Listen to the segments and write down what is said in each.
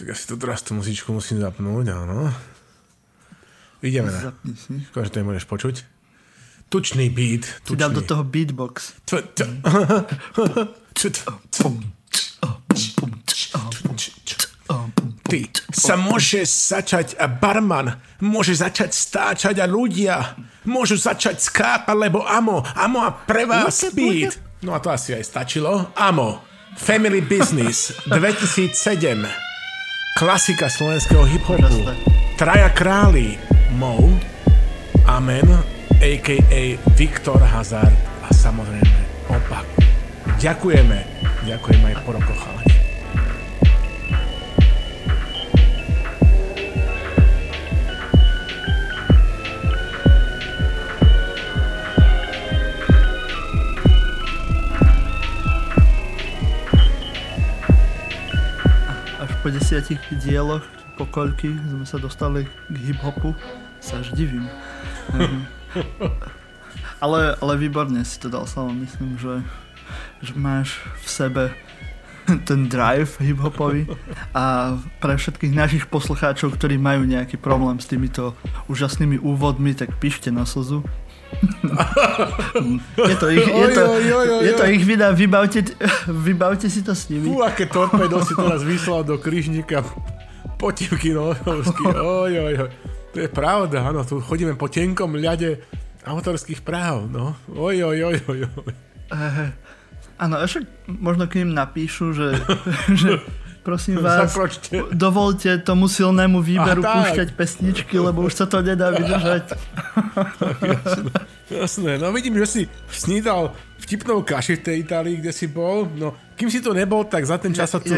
Tak ja si to teraz tú muzičku musím zapnúť, áno. Ideme na. Zapni si. Škoda, že to nemôžeš počuť. Tučný beat. Tučný. dám do toho beatbox. Ty sa môže začať a barman môže začať stáčať a ľudia môžu začať skápať, lebo amo, amo a pre vás speed. No a to asi aj stačilo. Amo, Family Business 2007. Klasika slovenského hip-hopu. Traja králi. Mo, Amen, a.k.a. Viktor Hazard a samozrejme opak. Ďakujeme. Ďakujem aj po rokoch, chalani. Až po desiatich dieloch, po koľky sme sa dostali k hip-hopu, sa až divím. Mhm. ale, ale výborne si to dal Slavo. Myslím, že, že máš v sebe ten drive hip-hopový a pre všetkých našich poslucháčov, ktorí majú nejaký problém s týmito úžasnými úvodmi, tak píšte na slzu. je to ich, je to, Oj, oj, oj, je to ich vina, vybavte, vybavte si to s nimi. Fú, aké torpedo si teraz vyslal do kryžníka potívky nožovsky. Oj, oj, oj. To je pravda, áno, tu chodíme po tenkom ľade autorských práv, no. Oj, oj, oj, oj, oj. Eh, Áno, však možno k ním napíšu, že, že prosím vás, Zakročte. dovolte tomu silnému výberu A tak. púšťať pesničky, lebo už sa to nedá vydržať. Jasné, no vidím, že si snídal vtipnou kaši v tej Itálii, kde si bol. No, kým si to nebol, tak za ten čas sa tu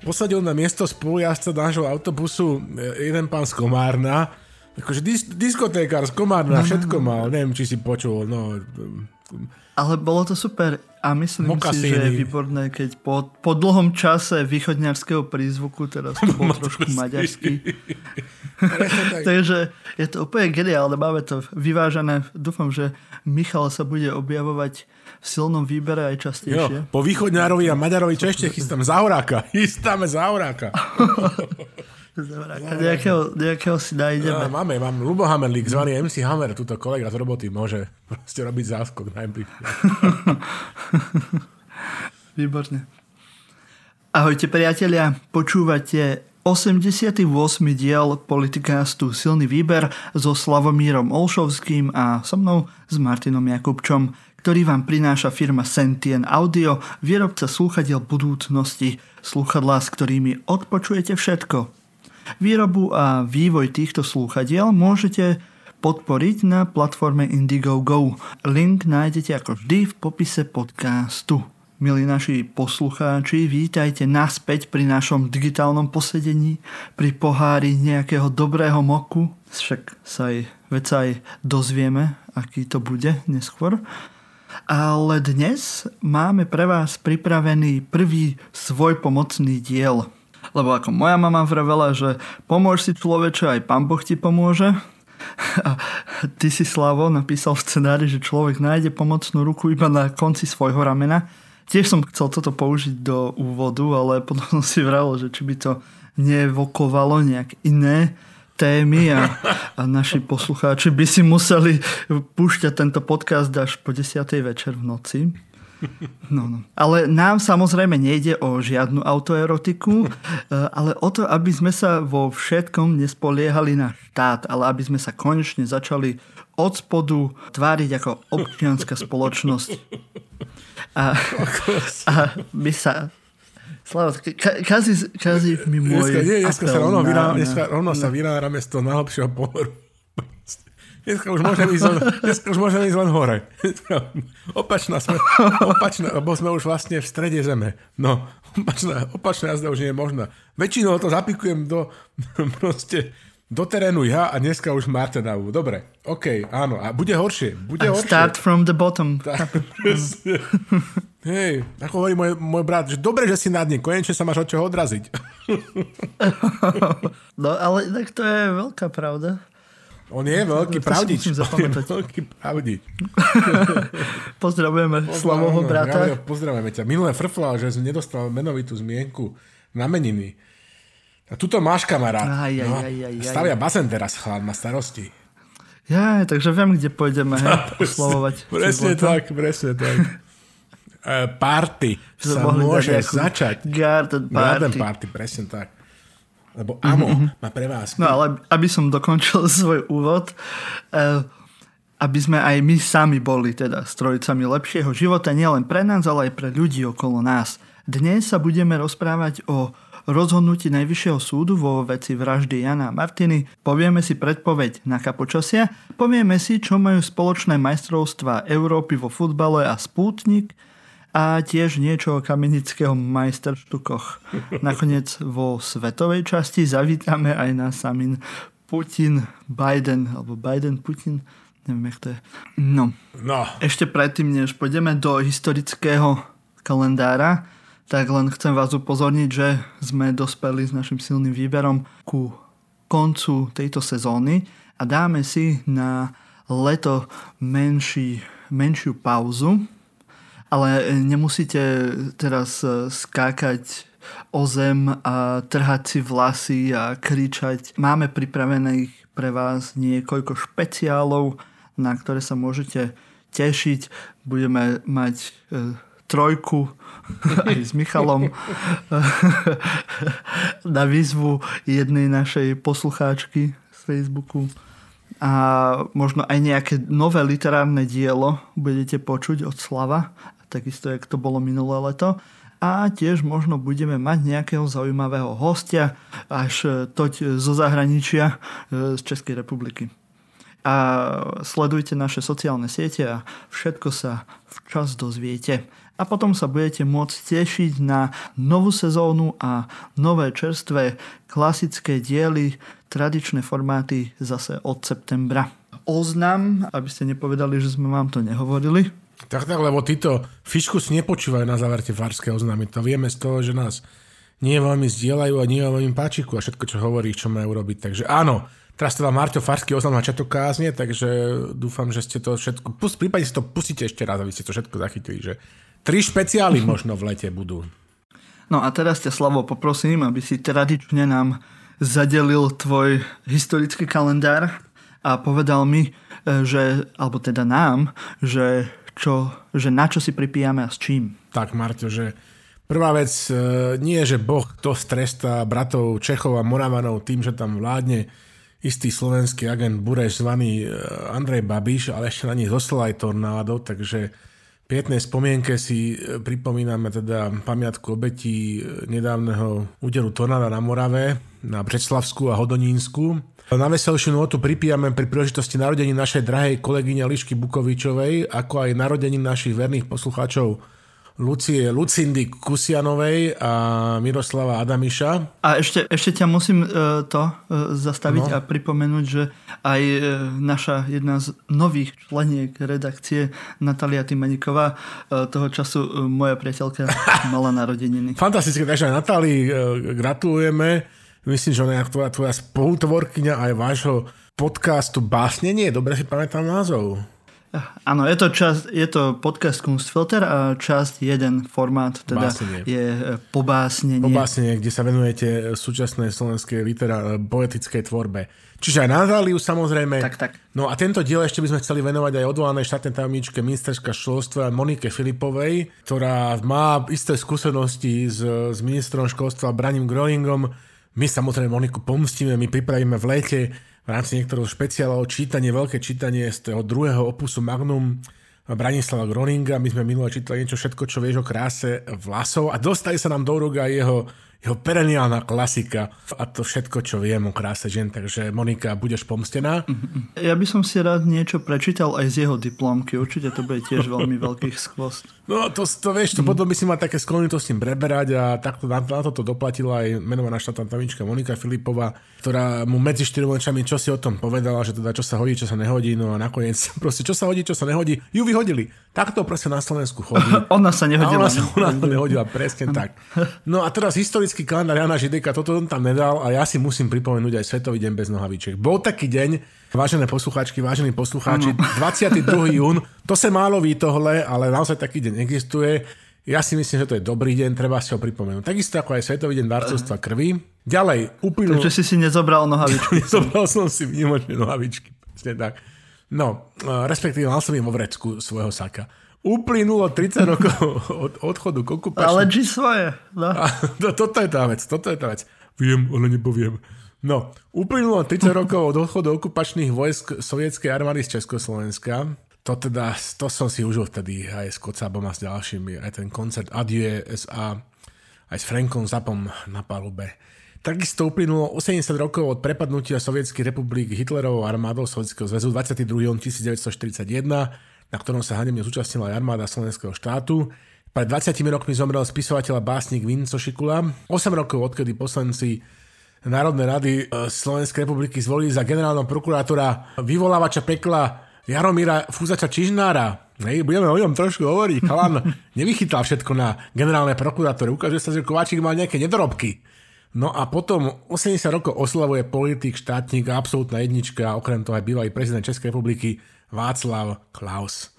posadil na miesto spolujazca nášho autobusu e, jeden pán z Komárna. Akože dis- diskotékár z Komárna, všetko mal. Neviem, či si počul. No, Ale bolo to super a myslím Mokasíny. si, že je výborné, keď po, po dlhom čase východňarského prízvuku, teraz to bol trošku maďarský, takže je to úplne geniálne, máme to vyvážené. Dúfam, že Michal sa bude objavovať v silnom výbere aj Jo, častejšie. po východňárovi a Maďarovi čo ešte chystám? Zahoráka. Chystáme Zahoráka. Zavráka, nejakého, nejakého si nájdeme. máme, mám Lubo Hammerlík, zvaný MC Hammer, túto kolega z roboty môže proste robiť záskok najbližšie. Výborne. Ahojte priatelia, počúvate 88. diel politikástu Silný výber so Slavomírom Olšovským a so mnou s Martinom Jakubčom, ktorý vám prináša firma Sentien Audio, výrobca slúchadiel budúcnosti, slúchadlá, s ktorými odpočujete všetko. Výrobu a vývoj týchto slúchadiel môžete podporiť na platforme Indiegogo. Link nájdete ako vždy v popise podcastu. Milí naši poslucháči, vítajte naspäť pri našom digitálnom posedení, pri pohári nejakého dobrého moku. Však sa aj, veď aj dozvieme, aký to bude neskôr. Ale dnes máme pre vás pripravený prvý svoj pomocný diel. Lebo ako moja mama vravela, že pomôž si človeče, aj pán Boh ti pomôže. A ty si, Slavo, napísal v scenári, že človek nájde pomocnú ruku iba na konci svojho ramena. Tiež som chcel toto použiť do úvodu, ale potom som si vravil, že či by to nevokovalo nejak iné témy a, a naši poslucháči by si museli púšťať tento podcast až po 10. večer v noci. No, no. Ale nám samozrejme nejde o žiadnu autoerotiku, e, ale o to, aby sme sa vo všetkom nespoliehali na štát, ale aby sme sa konečne začali od spodu tváriť ako občianská spoločnosť. A, a my sa... Slavo, ka- kazí, kazí mi môj Dneska, nie, dneska sa rovno, na- vyrá, na- dneska rovno sa vynárame z toho najlepšieho pohľadu. Dneska už môžeme ísť len, dneska už môžeme ísť len hore. Opačná sme, opačná, lebo sme už vlastne v strede zeme. No, opačná, opačná jazda už nie je možná. Väčšinou to zapikujem do, proste, do terénu ja a dneska už Martenavu. Dobre, OK, áno. A bude horšie. Bude A horšie. start from the bottom. Tak. Hej, ako hovorí môj, môj brat, že dobre, že si na dne, konečne sa máš od čoho odraziť. No ale tak to je veľká pravda. On je veľký pravdič. musím On je zapamätať. veľký pravdič. Pozdravujeme Slavoho brata. Ja, pozdravujeme ťa. Minulé frfla, že som nedostal menovitú zmienku na meniny. A tuto máš kamarát. Aj, aj, no, aj, aj, aj. stavia bazén teraz, chlán, má starosti. Ja, takže viem, kde pôjdeme hej, oslovovať. Presne tak, presne tak. E, party sa môže začať. Garden Garden party. party, presne tak. Lebo Amo má pre vás. No ale aby som dokončil svoj úvod, eh, aby sme aj my sami boli teda strojcami lepšieho života, nielen pre nás, ale aj pre ľudí okolo nás. Dnes sa budeme rozprávať o rozhodnutí Najvyššieho súdu vo veci vraždy Jana a Martiny, povieme si predpoveď na počasia, povieme si, čo majú spoločné majstrovstvá Európy vo futbale a Spútnik, a tiež niečo o kamenického majsterštukoch. Nakoniec vo svetovej časti zavítame aj na samý Putin, Biden, alebo Biden, Putin, neviem, jak to je. No, No, ešte predtým, než pôjdeme do historického kalendára, tak len chcem vás upozorniť, že sme dospeli s našim silným výberom ku koncu tejto sezóny a dáme si na leto menší, menšiu pauzu, ale nemusíte teraz e, skákať o zem a trhať si vlasy a kričať. Máme pripravených pre vás niekoľko špeciálov, na ktoré sa môžete tešiť. Budeme mať e, trojku aj s Michalom na výzvu jednej našej poslucháčky z Facebooku a možno aj nejaké nové literárne dielo budete počuť od Slava, takisto jak to bolo minulé leto. A tiež možno budeme mať nejakého zaujímavého hostia, až toť zo zahraničia, e, z Českej republiky. A sledujte naše sociálne siete a všetko sa včas dozviete. A potom sa budete môcť tešiť na novú sezónu a nové čerstvé klasické diely, tradičné formáty zase od septembra. Oznam, aby ste nepovedali, že sme vám to nehovorili. Tak, tak, lebo títo fiškus nepočúvajú na záverte farské oznámy. To vieme z toho, že nás nie veľmi zdieľajú a nie veľmi páčiku a všetko, čo hovorí, čo majú robiť. Takže áno, teraz teda Marťo Farský oznam na čatok kázne, takže dúfam, že ste to všetko, prípadne si to pustíte ešte raz, aby ste to všetko zachytili, že tri špeciály možno v lete budú. No a teraz ťa, Slavo, poprosím, aby si tradične nám zadelil tvoj historický kalendár a povedal mi, e, že, alebo teda nám, že, čo, že na čo si pripíjame a s čím. Tak, Marťo, že prvá vec e, nie je, že Boh to strestá bratov Čechov a Moravanov tým, že tam vládne istý slovenský agent Bureš zvaný e, Andrej Babiš, ale ešte na nich zostal aj tornádo, takže pietnej spomienke si e, pripomíname teda pamiatku obetí nedávneho úderu tornáda na Morave, na Břeclavsku a Hodonínsku. Na veselšiu notu pripíjame pri príležitosti narodení našej drahej kolegyne Lišky Bukovičovej, ako aj narodení našich verných poslucháčov Lucie Lucindy Kusianovej a Miroslava Adamiša. A ešte, ešte ťa musím e, to e, zastaviť No. a pripomenúť, že aj e, naša jedna z nových členiek redakcie Natalia Timaniková e, toho času e, moja priateľka mala narodeniny. Fantastické, takže Natálii e, gratulujeme. Myslím, že ona je tvoja, tvoja spolutvorkyňa aj vášho podcastu Básnenie. Dobre si pamätám názov. Áno, je to, časť, je to podcast Kunstfilter a časť jeden formát teda Básnenie. je e, pobásnenie. Pobásnenie, kde sa venujete súčasnej slovenskej litera- poetickej tvorbe. Čiže aj Natáliu samozrejme. Tak, tak. No a tento diel ešte by sme chceli venovať aj odvolanej štátnej tajomníčke ministerska školstva Monike Filipovej, ktorá má isté skúsenosti s, s ministrom školstva Braním Grolingom. My samozrejme Moniku pomstíme, my pripravíme v lete v rámci niektorého špeciálov čítanie, veľké čítanie z toho druhého opusu Magnum Branislava Groninga. My sme minule čítali niečo všetko, čo vieš o kráse vlasov a dostali sa nám do rúk aj jeho, jeho pereniálna klasika a to všetko, čo viem o kráse žien. Takže Monika, budeš pomstená. Ja by som si rád niečo prečítal aj z jeho diplomky. Určite to bude tiež veľmi veľký skvost. No to, to vieš, to potom by si mal také sklony to s tým preberať a takto na, na toto doplatila aj menovaná štátna Monika Filipová, ktorá mu medzi štyrmi očami čo si o tom povedala, že teda čo sa hodí, čo sa nehodí, no a nakoniec proste čo sa hodí, čo sa nehodí, ju vyhodili. Takto proste na Slovensku chodí. Ona sa A nehodila. ona sa ona to nehodila, presne tak. No a teraz historický kalendár Jana Žideka, toto on tam nedal a ja si musím pripomenúť aj Svetový deň bez nohavíček. Bol taký deň, vážené poslucháčky, vážení poslucháči, 22. jún, to sa málo ví tohle, ale naozaj taký deň existuje. Ja si myslím, že to je dobrý deň, treba si ho pripomenúť. Takisto ako aj Svetový deň darcovstva krvi. Ďalej, uplynulo... Takže si si nezobral nohavičky. nezobral som si výnimočne nohavičky. Presne tak. No, e, respektíve mal som im vo vrecku svojho saka. Uplynulo 30 rokov od odchodu k okupačným... Ale či svoje. No. A, to, toto je tá vec, toto je tá vec. Viem, ale nepoviem. No, uplynulo 30 rokov od odchodu okupačných vojsk sovietskej armády z Československa. To teda, to som si užil vtedy aj s Kocábom a s ďalšími, aj ten koncert Adieu SA, aj s Frankom Zapom na palube. Takisto uplynulo 80 rokov od prepadnutia Sovietskej republiky Hitlerovou armádou Sovietskeho zväzu 22. 1941, na ktorom sa hanebne zúčastnila aj armáda Slovenského štátu. Pred 20 rokmi zomrel spisovateľ a básnik Vinco Šikula. 8 rokov odkedy poslanci Národnej rady e, Slovenskej republiky zvolili za generálneho prokurátora vyvolávača pekla Jaromíra Fúzača Čižnára. Hej, budeme o ňom trošku hovoriť. Chalan nevychytal všetko na generálne prokurátore. Ukáže sa, že Kováčik mal nejaké nedorobky. No a potom 80 rokov oslavuje politik, štátnik a absolútna jednička, okrem toho aj bývalý prezident Českej republiky Václav Klaus.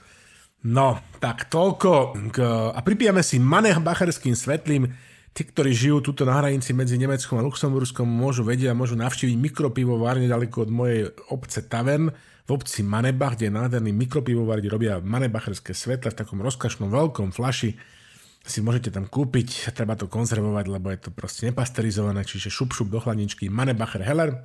No, tak toľko. K, a pripijame si manechbacherským svetlým. Tí, ktorí žijú tuto na hranici medzi Nemeckom a Luxemburskom, môžu vedieť a môžu navštíviť mikropivovar nedaleko od mojej obce Tavern v obci Manebach, kde je nádherný mikropivovar, kde robia manebacherské svetle v takom rozkašnom veľkom flaši si môžete tam kúpiť, treba to konzervovať, lebo je to proste nepasterizované, čiže šup šup do chladničky Manebacher Heller.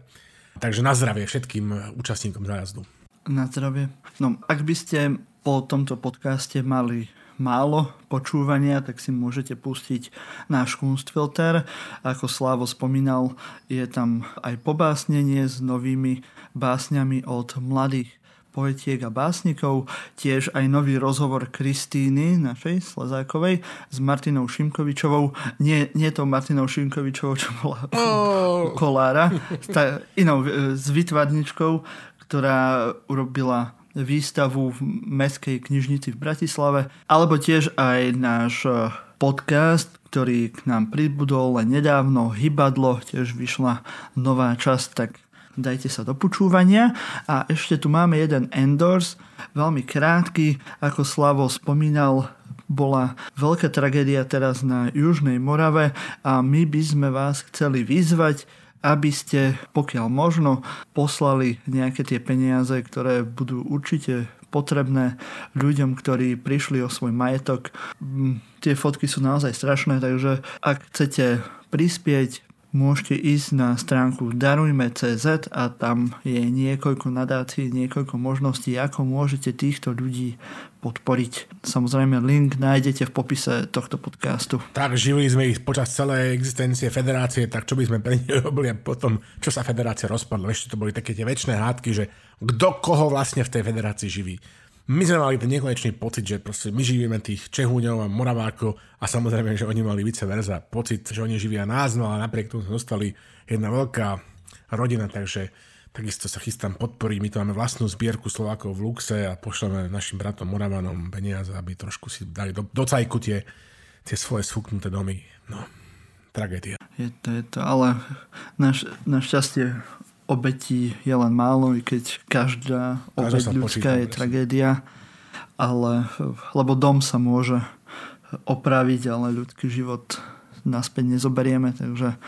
Takže na zdravie všetkým účastníkom zájazdu. Na zdravie. No, ak by ste po tomto podcaste mali málo počúvania, tak si môžete pustiť náš Kunstfilter. Ako Slávo spomínal, je tam aj pobásnenie s novými básňami od mladých poetiek a básnikov, tiež aj nový rozhovor Kristíny, našej Slezákovej, s Martinou Šimkovičovou. Nie, nie tou Martinou Šimkovičovou, čo bola oh. kolára, tá, inou, e, s vytvarničkou, ktorá urobila výstavu v Mestskej knižnici v Bratislave, alebo tiež aj náš e, podcast, ktorý k nám pribudol len nedávno, Hybadlo, tiež vyšla nová časť, tak dajte sa do počúvania. A ešte tu máme jeden endorse, veľmi krátky, ako Slavo spomínal, bola veľká tragédia teraz na Južnej Morave a my by sme vás chceli vyzvať, aby ste, pokiaľ možno, poslali nejaké tie peniaze, ktoré budú určite potrebné ľuďom, ktorí prišli o svoj majetok. Mm, tie fotky sú naozaj strašné, takže ak chcete prispieť môžete ísť na stránku darujme.cz a tam je niekoľko nadácií, niekoľko možností, ako môžete týchto ľudí podporiť. Samozrejme, link nájdete v popise tohto podcastu. Tak živili sme ich počas celej existencie federácie, tak čo by sme pre nich robili a potom, čo sa federácia rozpadla. Ešte to boli také tie väčšie hádky, že kto koho vlastne v tej federácii živí my sme mali ten nekonečný pocit, že proste my živíme tých Čehúňov a Moravákov a samozrejme, že oni mali vice verza pocit, že oni živia nás, no ale napriek tomu sme dostali jedna veľká rodina, takže takisto sa chystám podporiť. My tu máme vlastnú zbierku Slovákov v Luxe a pošleme našim bratom Moravanom peniaze, aby trošku si dali do, do cajku tie, tie svoje sfúknuté domy. No, tragédia. Je to, je to, ale naš, našťastie obetí je len málo, i keď každá obeť ľudská je tragédia, ale, lebo dom sa môže opraviť, ale ľudský život naspäť nezoberieme, takže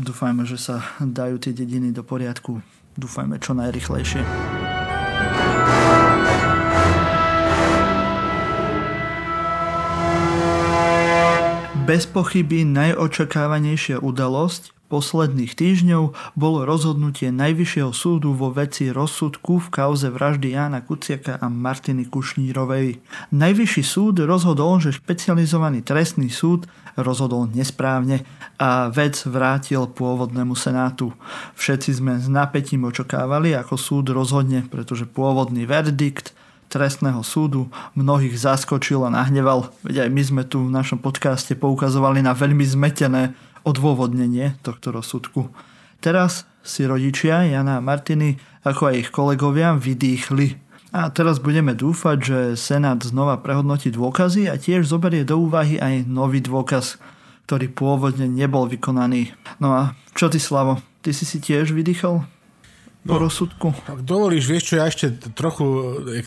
dúfajme, že sa dajú tie dediny do poriadku. Dúfajme čo najrychlejšie. Bez pochyby najočakávanejšia udalosť posledných týždňov bolo rozhodnutie Najvyššieho súdu vo veci rozsudku v kauze vraždy Jána Kuciaka a Martiny Kušnírovej. Najvyšší súd rozhodol, že špecializovaný trestný súd rozhodol nesprávne a vec vrátil pôvodnému senátu. Všetci sme s napätím očakávali, ako súd rozhodne, pretože pôvodný verdikt trestného súdu mnohých zaskočil a nahneval. Veď aj my sme tu v našom podcaste poukazovali na veľmi zmetené odôvodnenie tohto rozsudku. Teraz si rodičia Jana a Martiny, ako aj ich kolegovia, vydýchli. A teraz budeme dúfať, že Senát znova prehodnotí dôkazy a tiež zoberie do úvahy aj nový dôkaz, ktorý pôvodne nebol vykonaný. No a čo ty, Slavo? Ty si si tiež vydýchal? po no, rozsudku. Ak dovolíš, vieš čo, ja ešte trochu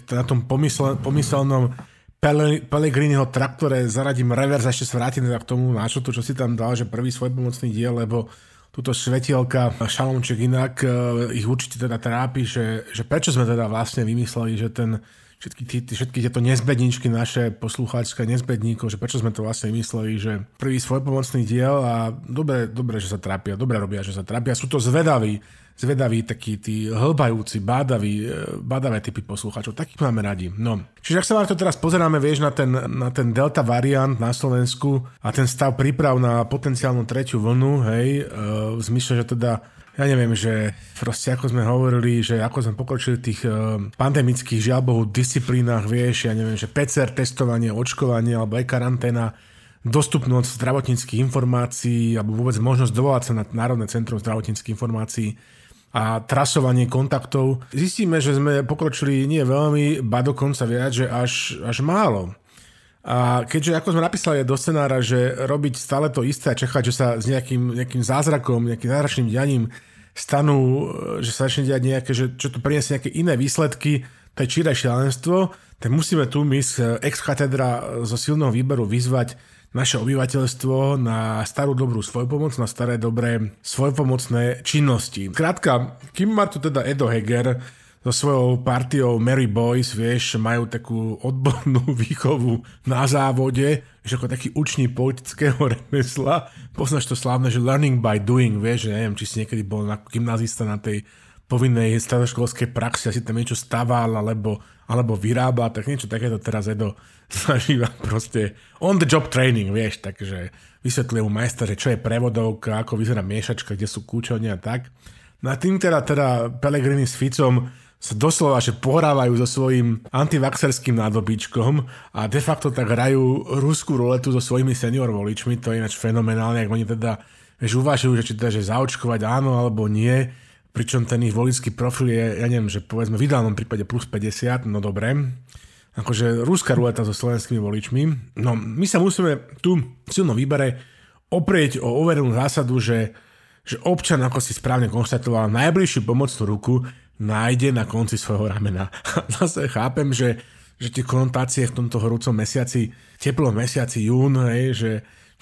na tom pomysle, pomyselnom Pellegriniho traktore zaradím reverz a ešte sa vrátim k tomu náčotu, čo si tam dal, že prvý svoj pomocný diel, lebo túto svetielka Šalomček inak, e, ich určite teda trápi, že, že prečo sme teda vlastne vymysleli, že ten všetky, tí, všetky tieto nezbedničky naše poslucháčske nezbedníkov, že prečo sme to vlastne vymysleli, že prvý svojpomocný diel a dobre, dobre, že sa trápia, dobre robia, že sa trápia, sú to zvedaví, zvedaví, takí tí hlbajúci, bádaví, e, bádavé typy poslucháčov. Takých máme radi. No. Čiže ak sa vám to teraz pozeráme, vieš, na ten, na ten delta variant na Slovensku a ten stav príprav na potenciálnu tretiu vlnu, hej, e, v zmysle, že teda ja neviem, že proste ako sme hovorili, že ako sme pokročili v tých uh, pandemických žiaľbohu disciplínach, vieš, ja neviem, že PCR testovanie, očkovanie alebo aj karanténa, dostupnosť zdravotníckých informácií alebo vôbec možnosť dovolať sa na Národné centrum zdravotníckých informácií a trasovanie kontaktov, zistíme, že sme pokročili nie veľmi, ba dokonca viac, že až, až málo. A keďže ako sme napísali do scenára, že robiť stále to isté a čakať, že sa s nejakým, nejakým zázrakom, nejakým zázračným dianím stanú, že sa začne diať nejaké, že čo to priniesie nejaké iné výsledky, to je číre šialenstvo, tak musíme tu my z ex katedra zo silného výberu vyzvať naše obyvateľstvo na starú dobrú svojpomoc, na staré dobré svojpomocné činnosti. Krátka, kým má tu teda Edo Heger so svojou partiou Mary Boys, vieš, majú takú odbornú výchovu na závode, že ako taký učný politického remesla. Poznáš to slávne, že learning by doing, vieš, že neviem, či si niekedy bol na gymnázista na tej povinnej stredoškolskej praxi, asi tam niečo staval, alebo alebo vyrába, tak niečo takéto teraz Edo zažíva proste on the job training, vieš, takže vysvetlil mu majster, že čo je prevodovka, ako vyzerá miešačka, kde sú kúčovne a tak. No a tým teda, teda Pelegrini s Ficom sa doslova, že pohrávajú so svojím antivaxerským nádobičkom a de facto tak hrajú ruskú roletu so svojimi senior voličmi, to je ináč fenomenálne, ak oni teda vieš, uvažujú, že či teda, že zaočkovať áno alebo nie, pričom ten ich volický profil je, ja neviem, že povedzme v ideálnom prípade plus 50, no dobre, akože rúska ruleta so slovenskými voličmi. No my sa musíme tu v silnom výbere oprieť o overenú zásadu, že, že občan, ako si správne konštatoval, najbližšiu pomocnú ruku nájde na konci svojho ramena. Zase chápem, že, že tie konotácie v tomto horúcom mesiaci, teplom mesiaci jún, hej, že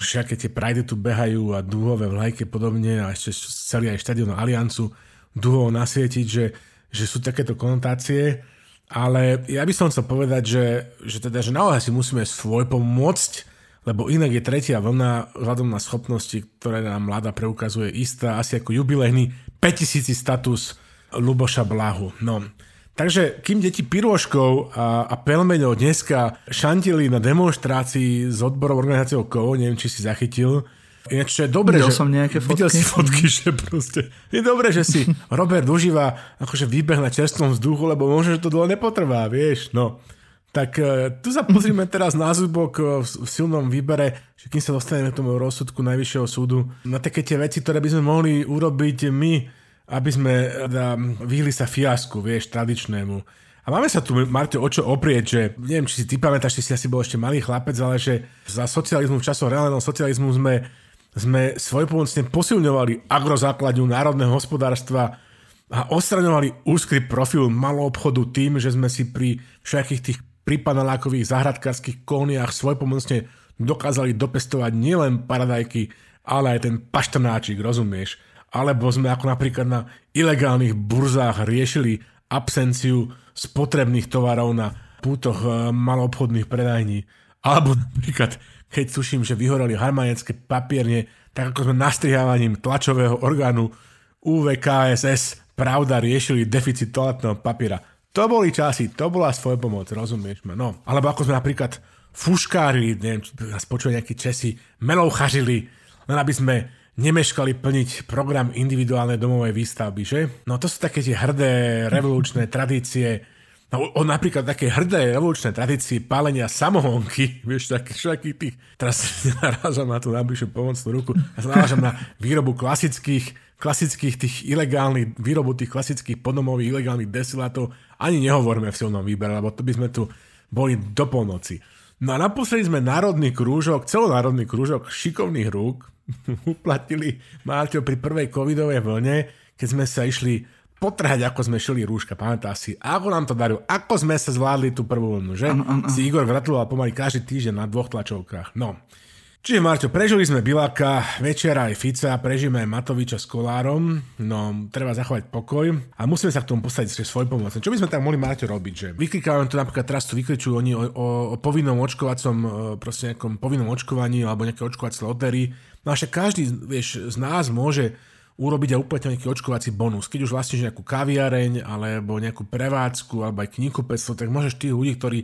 všaké tie prajdy tu behajú a dúhové vlajky podobne a ešte celý aj štadión Aliancu duhov nasvietiť, že, že sú takéto konotácie, ale ja by som chcel povedať, že, že teda, že naozaj si musíme svoj pomôcť, lebo inak je tretia vlna vzhľadom na schopnosti, ktoré nám mladá preukazuje istá, asi ako jubilejný 5000 status Luboša Blahu. No, Takže kým deti pirôžkov a, a pelmeňov dneska šantili na demonstrácii s odborom organizáciou KO, neviem, či si zachytil, Ináč, čo je dobré, že... som nejaké fotky. Videl si fotky, že proste... Je dobré, že si Robert užíva akože výbeh na čerstvom vzduchu, lebo možno, že to dlho nepotrvá, vieš, no. Tak uh, tu sa pozrime teraz na zúbok uh, v silnom výbere, že kým sa dostaneme k tomu rozsudku Najvyššieho súdu, na také tie veci, ktoré by sme mohli urobiť my, aby sme uh, vyhli sa fiasku, vieš, tradičnému. A máme sa tu, Marto, o čo oprieť, že neviem, či si ty pamätáš, či si asi bol ešte malý chlapec, ale že za socializmu, v časoch reálneho socializmu sme sme svojpomocne posilňovali agrozákladňu národného hospodárstva a ostraňovali úzky profil malou tým, že sme si pri všetkých tých prípanalákových zahradkárských kóniach svojpomocne dokázali dopestovať nielen paradajky, ale aj ten paštrnáčik, rozumieš? Alebo sme ako napríklad na ilegálnych burzách riešili absenciu spotrebných tovarov na pútoch eh, maloobchodných predajní. Alebo napríklad keď tuším, že vyhoreli harmanické papierne, tak ako sme nastrihávaním tlačového orgánu UVKSS pravda riešili deficit toaletného papiera. To boli časy, to bola svoj pomoc, rozumieš ma? No. Alebo ako sme napríklad fuškárili, neviem, nás počuli nejakí Česi, chažili, len aby sme nemeškali plniť program individuálnej domovej výstavby, že? No to sú také tie hrdé revolučné tradície, No, o napríklad také hrdé revolučné tradície pálenia samohonky, vieš, také všakých tých, teraz narážam na tú najbližšiu pomocnú ruku, sa narážam na výrobu klasických, klasických tých ilegálnych, výrobu tých klasických podomových ilegálnych destilátov, ani nehovoríme v silnom výbere, lebo to by sme tu boli do polnoci. No a naposledy sme národný krúžok, celonárodný krúžok šikovných rúk uplatili, máte pri prvej covidovej vlne, keď sme sa išli potrhať, ako sme šili rúška, pamätá si. Ako nám to darilo, ako sme sa zvládli tú prvú vlnu, že? Ano, ano, Si Igor gratuloval pomaly každý týždeň na dvoch tlačovkách. No. Čiže Marťo, prežili sme Biláka, Večera aj Fica, prežijeme aj Matoviča s Kolárom, no treba zachovať pokoj a musíme sa k tomu postaviť svoj pomoc. Čo by sme tam mohli Marťo robiť? Že vykrikávajú to napríklad teraz tu vykričujú oni o, o, o povinnom očkovacom, e, proste nejakom povinnom očkovaní alebo nejaké očkovacie lotery. No a však každý, vieš, z nás môže urobiť a uplatniť nejaký očkovací bonus. Keď už vlastníš nejakú kaviareň alebo nejakú prevádzku alebo aj knihkupectvo, tak môžeš tých ľudí, ktorí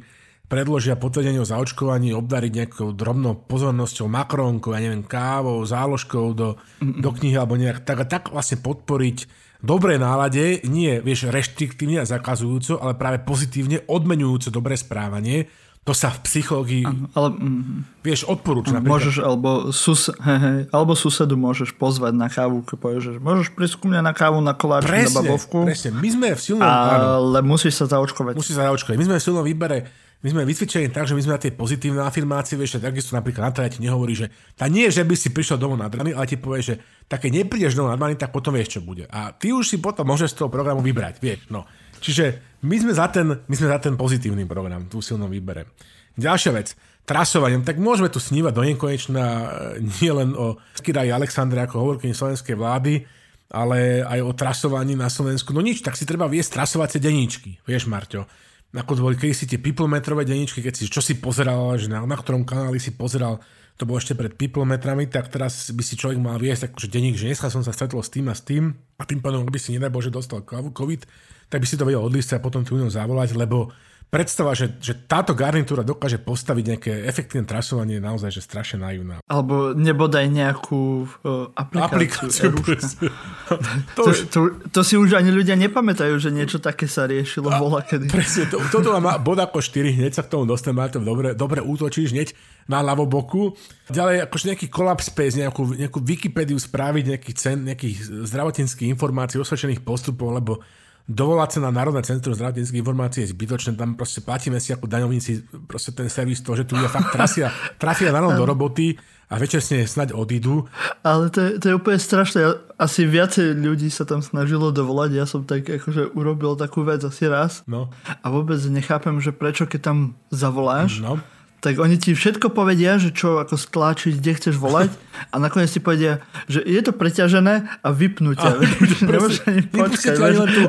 predložia potvrdenie o zaočkovaní, obdariť nejakou drobnou pozornosťou, makronkou, ja neviem, kávou, záložkou do, do knihy alebo nejak tak. A tak vlastne podporiť dobré nálade, nie vieš reštriktívne a zakazujúco, ale práve pozitívne odmenujúco dobré správanie, to sa v psychológii, ano, ale, mm, vieš, odporúča. Môžeš, alebo, sus, he, he, alebo susedu môžeš pozvať na kávu, keď povieš, že môžeš prísť ku mne na kávu, na koláč, na babovku. Presne, my sme v silnom... Ale musíš sa zaočkovať. Musíš sa zaočkovať. My sme v silnom výbere my sme vycvičení tak, že my sme na tie pozitívne afirmácie, vieš, takisto napríklad Natália ti nehovorí, že tá nie že by si prišiel domov nadmaný, ale ti povie, že také neprídeš domov nadmaný, tak potom vieš, čo bude. A ty už si potom môžeš z toho programu vybrať, vieš, no. Čiže my sme za ten, my sme za ten pozitívny program, tú silnom výbere. Ďalšia vec, trasovanie, tak môžeme tu snívať do nekonečna nie len o Skydaj Aleksandre ako hovorkyni slovenskej vlády, ale aj o trasovaní na Slovensku. No nič, tak si treba viesť trasovacie deníčky, vieš Marťo ako to boli si tie piplometrové denníčky, keď si čo si pozeral, že na, na ktorom kanáli si pozeral, to bolo ešte pred piplometrami, tak teraz by si človek mal viesť akože denník, že dneska som sa stretol s tým a s tým a tým pádom, by si nedaj Bože dostal COVID, tak by si to vedel odlísť a potom tu zavolať, lebo predstava, že, že táto garnitúra dokáže postaviť nejaké efektívne trasovanie je naozaj že strašne naivná. Alebo nebodaj nejakú uh, aplikáciu. aplikáciu to, to, to, to, si už ani ľudia nepamätajú, že niečo také sa riešilo a, bola kedy. Presne, to, toto má bod ako 4, hneď sa k tomu dostaneme, to dobre, dobre útočíš hneď na ľavoboku. Ďalej akože nejaký kolaps space, nejakú, nejakú Wikipédiu spraviť, nejakých, cen, nejakých zdravotníckých informácií, osvedčených postupov, lebo dovolať sa na Národné centrum zdravotníckých informácií je zbytočné, tam proste platíme si ako daňovníci proste ten servis to, že tu ľudia fakt trafia, trafia ráno do roboty a večer s snaď odídu. Ale to je, to je úplne strašné. Asi viacej ľudí sa tam snažilo dovolať. Ja som tak akože urobil takú vec asi raz. No. A vôbec nechápem, že prečo keď tam zavoláš, no tak oni ti všetko povedia, že čo ako stlačiť, kde chceš volať a nakoniec ti povedia, že je to preťažené a vypnú ťa.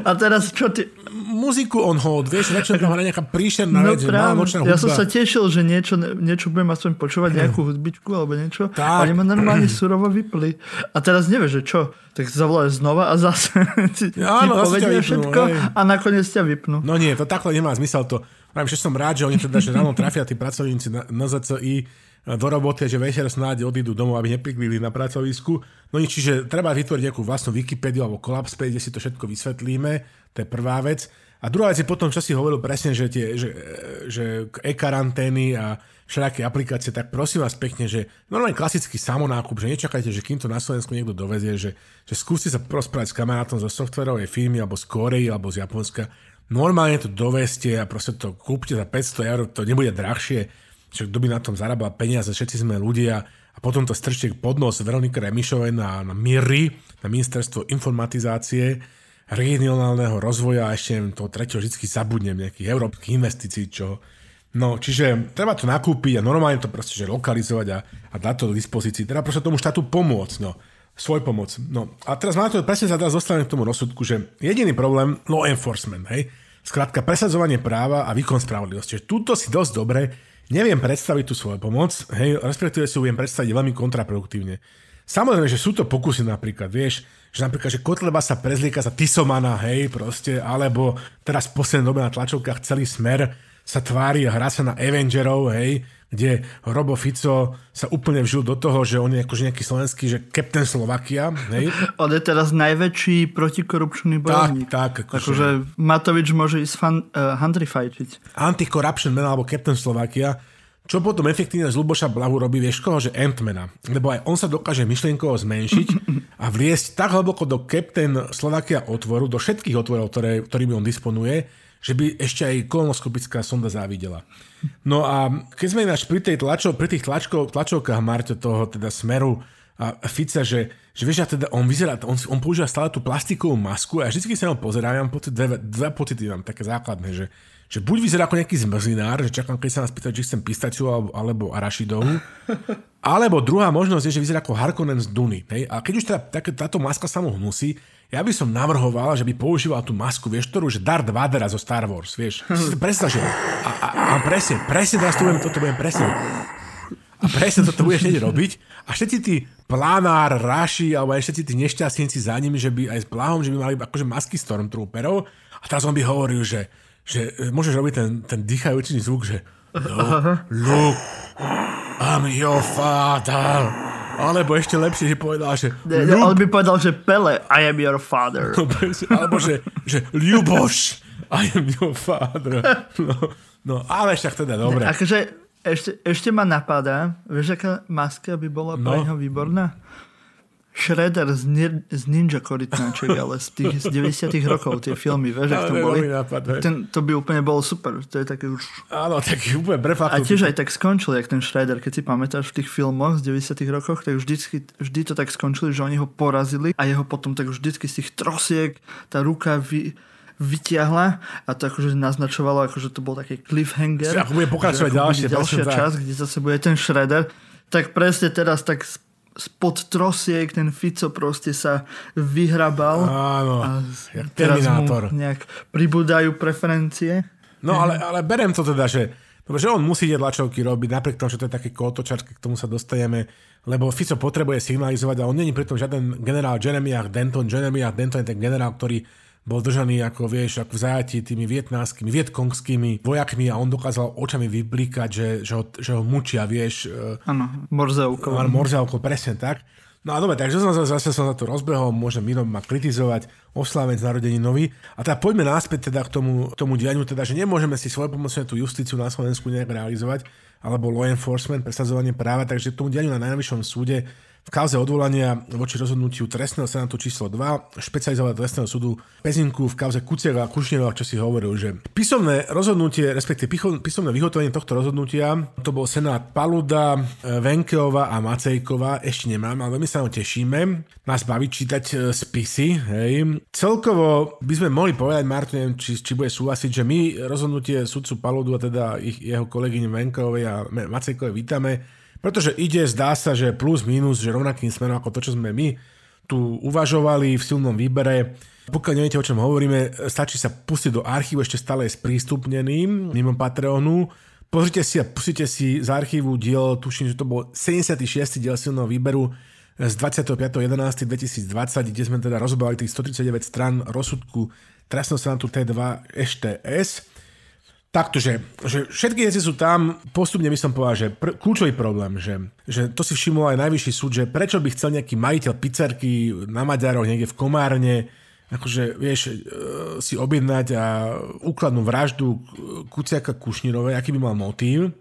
A teraz čo ty... Muziku on hold, vieš, začne tam hrať nejaká príšerná no, vec, hudba. Ja som sa tešil, že niečo, niečo budem aspoň počúvať, nejakú hudbičku alebo niečo. Tak. Oni ma normálne surovo vypli. A teraz nevieš, že čo tak zavoláš znova a zase ti, Áno, ti povedia všetko hej. a nakoniec ťa vypnú. No nie, to takhle nemá zmysel to. Pravím, že som rád, že oni teda, že ráno trafia tí pracovníci na, na ZCI do roboty, že večer snáď odídu domov, aby nepriklili na pracovisku. No nič, čiže treba vytvoriť nejakú vlastnú Wikipédiu alebo Collapse kde si to všetko vysvetlíme, to je prvá vec. A druhá vec je potom, čo si hovoril presne, že, tie, že, že e-karantény a všelijaké aplikácie, tak prosím vás pekne, že normálne klasický samonákup, že nečakajte, že kým to na Slovensku niekto dovezie, že, že skúste sa rozprávať s kamarátom zo softverovej firmy alebo z Korei alebo z Japonska Normálne to doveste a proste to kúpte za 500 eur, to nebude drahšie, že kto by na tom zarábal peniaze, všetci sme ľudia. A potom to strčte pod nos Veronika Remišovej na, na MIRI, na Ministerstvo informatizácie, regionálneho rozvoja a ešte toho tretieho vždy zabudnem, nejakých európskych investícií, čo... No, čiže treba to nakúpiť a normálne to proste že lokalizovať a, a dať to do dispozícii. Treba proste tomu štátu pomôcť, no svoj pomoc. No a teraz máme to, presne sa teraz dostaneme k tomu rozsudku, že jediný problém, law enforcement, hej, skrátka presadzovanie práva a výkon spravodlivosti. Čiže túto si dosť dobre neviem predstaviť tú svoju pomoc, hej, respektíve si ju viem predstaviť veľmi kontraproduktívne. Samozrejme, že sú to pokusy napríklad, vieš, že napríklad, že Kotleba sa prezlieka za Tisomana, hej, proste, alebo teraz v poslednej dobe na tlačovkách celý smer sa tvári a hrá sa na Avengerov, hej, kde Robo Fico sa úplne vžil do toho, že on je akože nejaký slovenský, že Captain Slovakia. Hej? On je teraz najväčší protikorupčný bojovník. Tak, tak. Akože, akože Matovič môže ísť fan, uh, handrifajčiť. Anti-corruption man alebo Captain Slovakia. Čo potom efektívne z Luboša Blahu robí, vieš koho, že Antmana. Lebo aj on sa dokáže myšlienkovo zmenšiť a vliesť tak hlboko do Captain Slovakia otvoru, do všetkých otvorov, ktoré, ktorými on disponuje, že by ešte aj kolonoskopická sonda závidela. No a keď sme ináč pri, tej tlačov, pri tých tlačkov, tlačovkách Marťo toho teda smeru a Fica, že, že vieš, a teda on vyzerá, on, on používa stále tú plastikovú masku a ja vždy sa ho pozerám, ja mám pocit, dve, dve pocity mám také základné, že, že buď vyzerá ako nejaký zmrzlinár, že čakám, keď sa nás pýtať, či chcem pistaciu alebo, alebo arašidovú, alebo druhá možnosť je, že vyzerá ako Harkonnen z Duny. Hej? A keď už teda tak, táto maska sa mu hnusí, ja by som navrhoval, že by používal tú masku, vieš, ktorú, že Darth Vader zo Star Wars, vieš. Predstav, že... A, a, a presne, presne teraz to budem, toto budem presne. A presne toto budeš hneď robiť. A všetci tí plánár, raši, alebo aj všetci tí nešťastníci za nimi, že by aj s Blahom, že by mali akože masky Stormtrooperov. A teraz on by hovoril, že, že môžeš robiť ten, ten dýchajúci zvuk, že no, look, I'm your father. Alebo ešte lepšie, že povedal, že... Ne, ne, on by povedal, že Pele, I am your father. Alebo že, že Ľuboš, I am your father. No, no ale však teda, dobre. Ne, akože ešte, ešte ma napadá, vieš, aká maska by bola no. pre neho výborná? Shredder z, ni- z Ninja Korytnáček, ale z tých z 90 rokov, tie filmy, vieš, ak to boli. Nápad, ten, to by úplne bolo super. To je také už... Áno, taký úplne prefaknutý. A tiež aj tak skončil, jak ten Shredder, keď si pamätáš v tých filmoch z 90 rokoch, tak vždycky, vždy to tak skončili, že oni ho porazili a jeho potom tak vždycky z tých trosiek tá ruka vy, vytiahla a to akože naznačovalo, akože to bol taký cliffhanger. Ako bude pokračovať ďalšie. Ďalšia časť, kde zase bude ten Shredder. Tak presne teraz tak spod trosiek ten Fico proste sa vyhrabal. Áno, a teraz Terminátor. nejak pribúdajú preferencie. No ale, ale berem to teda, že, že on musí tie tlačovky robiť, napriek tomu, že to je také kótočarské, k tomu sa dostaneme, lebo Fico potrebuje signalizovať a on není pritom žiaden generál Jeremiah Denton. Jeremiah Denton je ten generál, ktorý bol držaný ako, vieš, ako v zajatí tými vietnánskymi, vietkongskými vojakmi a on dokázal očami vyblíkať, že, že, ho, že ho mučia, vieš. E, áno, morzeukou. Áno, morzeukou, presne tak. No a dobre, takže som zase som za to rozbehol, môžem inom ma kritizovať, osláveť narodení nový. A teda poďme náspäť teda k tomu, k tomu dianiu, teda, že nemôžeme si svoje pomocne tú justíciu na Slovensku nejak realizovať, alebo law enforcement, presadzovanie práva, takže k tomu dianiu na najvyššom súde v kauze odvolania voči rozhodnutiu trestného senátu číslo 2 špecializovaného trestného súdu Pezinku v kauze Kuciera a Kušnierova, čo si hovoril, že písomné rozhodnutie, respektíve písomné vyhotovenie tohto rozhodnutia, to bol senát Paluda, Venkeova a Macejková, ešte nemám, ale veľmi sa ho tešíme. Nás baví čítať e, spisy, hej. Celkovo by sme mohli povedať, Martin, či, či bude súhlasiť, že my rozhodnutie sudcu Paludu a teda ich, jeho kolegyne Venkovej a Macejkovej vítame, pretože ide, zdá sa, že plus minus, že rovnakým smerom ako to, čo sme my tu uvažovali v silnom výbere. Pokiaľ neviete, o čom hovoríme, stačí sa pustiť do archívu, ešte stále je sprístupnený mimo Patreonu. Pozrite si a pustite si z archívu diel, tuším, že to bol 76. diel silného výberu z 25.11.2020, kde sme teda rozbali tých 139 stran rozsudku trestného senátu T2 EŠTS. Takto, že, že všetky veci sú tam, postupne by som povedal, že pr- kľúčový problém, že, že to si všimol aj najvyšší súd, že prečo by chcel nejaký majiteľ pizzerky na Maďaroch niekde v Komárne, akože, vieš, e, si objednať a úkladnú vraždu Kuciaka Kušnírovej, aký by mal motív.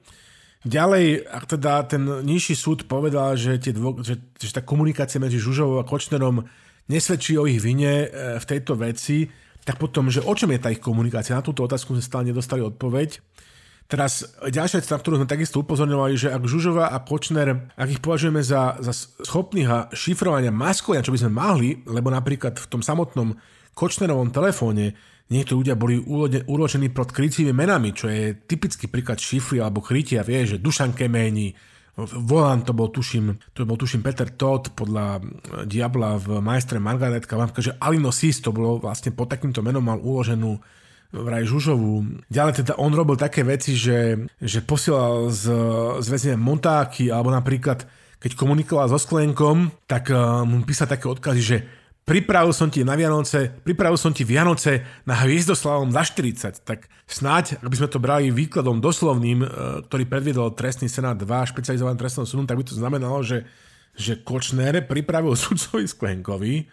Ďalej, ak teda ten nižší súd povedal, že, tie dvo, že, že tá komunikácia medzi Žužovou a Kočnerom nesvedčí o ich vine e, v tejto veci, tak potom, že o čom je tá ich komunikácia? Na túto otázku sme stále nedostali odpoveď. Teraz ďalšia vec, na ktorú sme takisto upozorňovali, že ak Žužova a Kočner, ak ich považujeme za, za schopných a šifrovania maskovania, čo by sme mohli, lebo napríklad v tom samotnom Kočnerovom telefóne niektorí ľudia boli uložení pod krycími menami, čo je typický príklad šifry alebo krytia, vie, že Dušan Kemeni, Volant to bol, tuším, to bol, tuším, Peter Todd podľa Diabla v Majstre Margaretka. Vám že Alino Sis to bolo vlastne pod takýmto menom mal uloženú vraj Žužovú. Ďalej teda on robil také veci, že, že posielal z, z väzenia montáky, alebo napríklad keď komunikoval so Sklenkom, tak uh, mu písal také odkazy, že pripravil som ti na Vianoce, pripravil som ti Vianoce na Hviezdoslavom za 40, tak snáď, aby sme to brali výkladom doslovným, e, ktorý predviedol trestný senát 2 špecializovaný trestnom súdom, tak by to znamenalo, že, že Kočner pripravil sudcovi Sklenkovi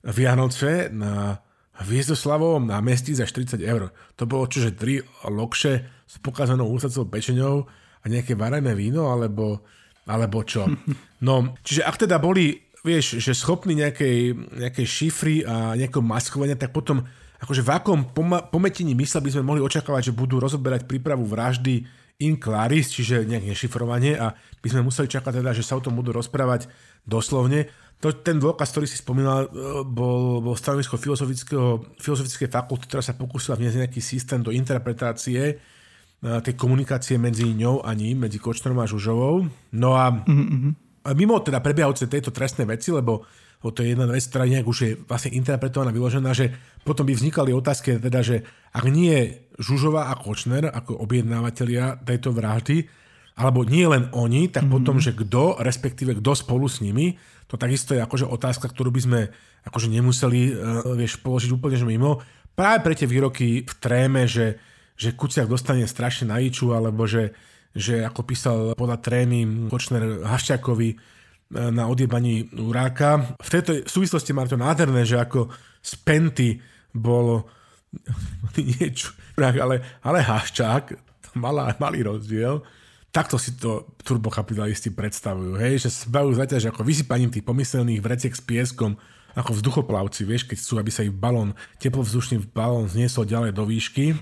Vianoce na Hviezdoslavovom námestí za 40 eur. To bolo čože 3 lokše s pokazanou úsacou pečeňou a nejaké varené víno, alebo, alebo čo. No, čiže ak teda boli vieš, že schopný nejakej, nejakej šifry a nejakého maskovania, tak potom akože v akom pometení mysle by sme mohli očakávať, že budú rozoberať prípravu vraždy in claris, čiže nejak nešifrovanie a by sme museli čakať teda, že sa o tom budú rozprávať doslovne. To, ten dôkaz, ktorý si spomínal, e, bol, bol stanovisko filozofickej fakulty, ktorá sa pokúsila vniesť nejaký systém do interpretácie e, tej komunikácie medzi ňou a ním, medzi Kočnerom a Žužovou. No a, mm-hmm. Mimo teda prebiehajúce tejto trestné veci, lebo lebo to je jedna vec, ktorá nejak už je vlastne interpretovaná, vyložená, že potom by vznikali otázky, teda, že ak nie Žužová a Kočner ako objednávateľia tejto vraždy, alebo nie len oni, tak mm-hmm. potom, že kto, respektíve kto spolu s nimi, to takisto je akože otázka, ktorú by sme akože nemuseli, uh, vieš, položiť úplne že mimo. Práve pre tie výroky v tréme, že, že Kuciak dostane strašne na iču, alebo že, že ako písal podľa trémy Kočner Haščákovi, na odjebaní Uráka. V tejto súvislosti má to nádherné, že ako z Penty bolo niečo, ale, ale Haščák, malá, malý rozdiel, takto si to turbokapitalisti predstavujú, hej, že sa bavujú zaťaž ako vysypaním tých pomyselných vreciek s pieskom, ako vzduchoplavci, vieš, keď chcú, aby sa ich balón, teplovzdušný balón zniesol ďalej do výšky.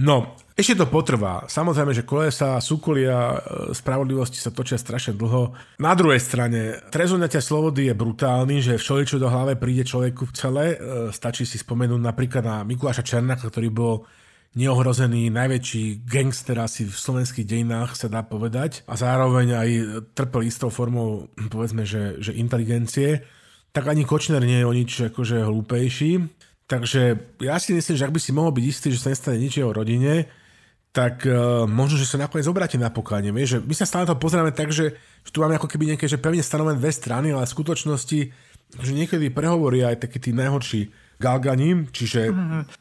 No, ešte to potrvá. Samozrejme, že kolesa súkolia e, spravodlivosti sa točia strašne dlho. Na druhej strane, trest slobody je brutálny, že všeličo do hlave príde človeku celé. E, stačí si spomenúť napríklad na Mikuláša Černáka, ktorý bol neohrozený najväčší gangster asi v slovenských dejinách, sa dá povedať. A zároveň aj trpel istou formou, povedzme, že, že inteligencie. Tak ani Kočner nie je o nič akože hlúpejší. Takže ja si myslím, že ak by si mohol byť istý, že sa nestane nič jeho rodine, tak uh, možno, že sa nakoniec obráti na pokánie. Vieš, že my sa stále to pozeráme tak, že, že tu máme ako keby nejaké že pevne stanovené dve strany, ale v skutočnosti že niekedy prehovorí aj taký tí najhorší galganím, čiže...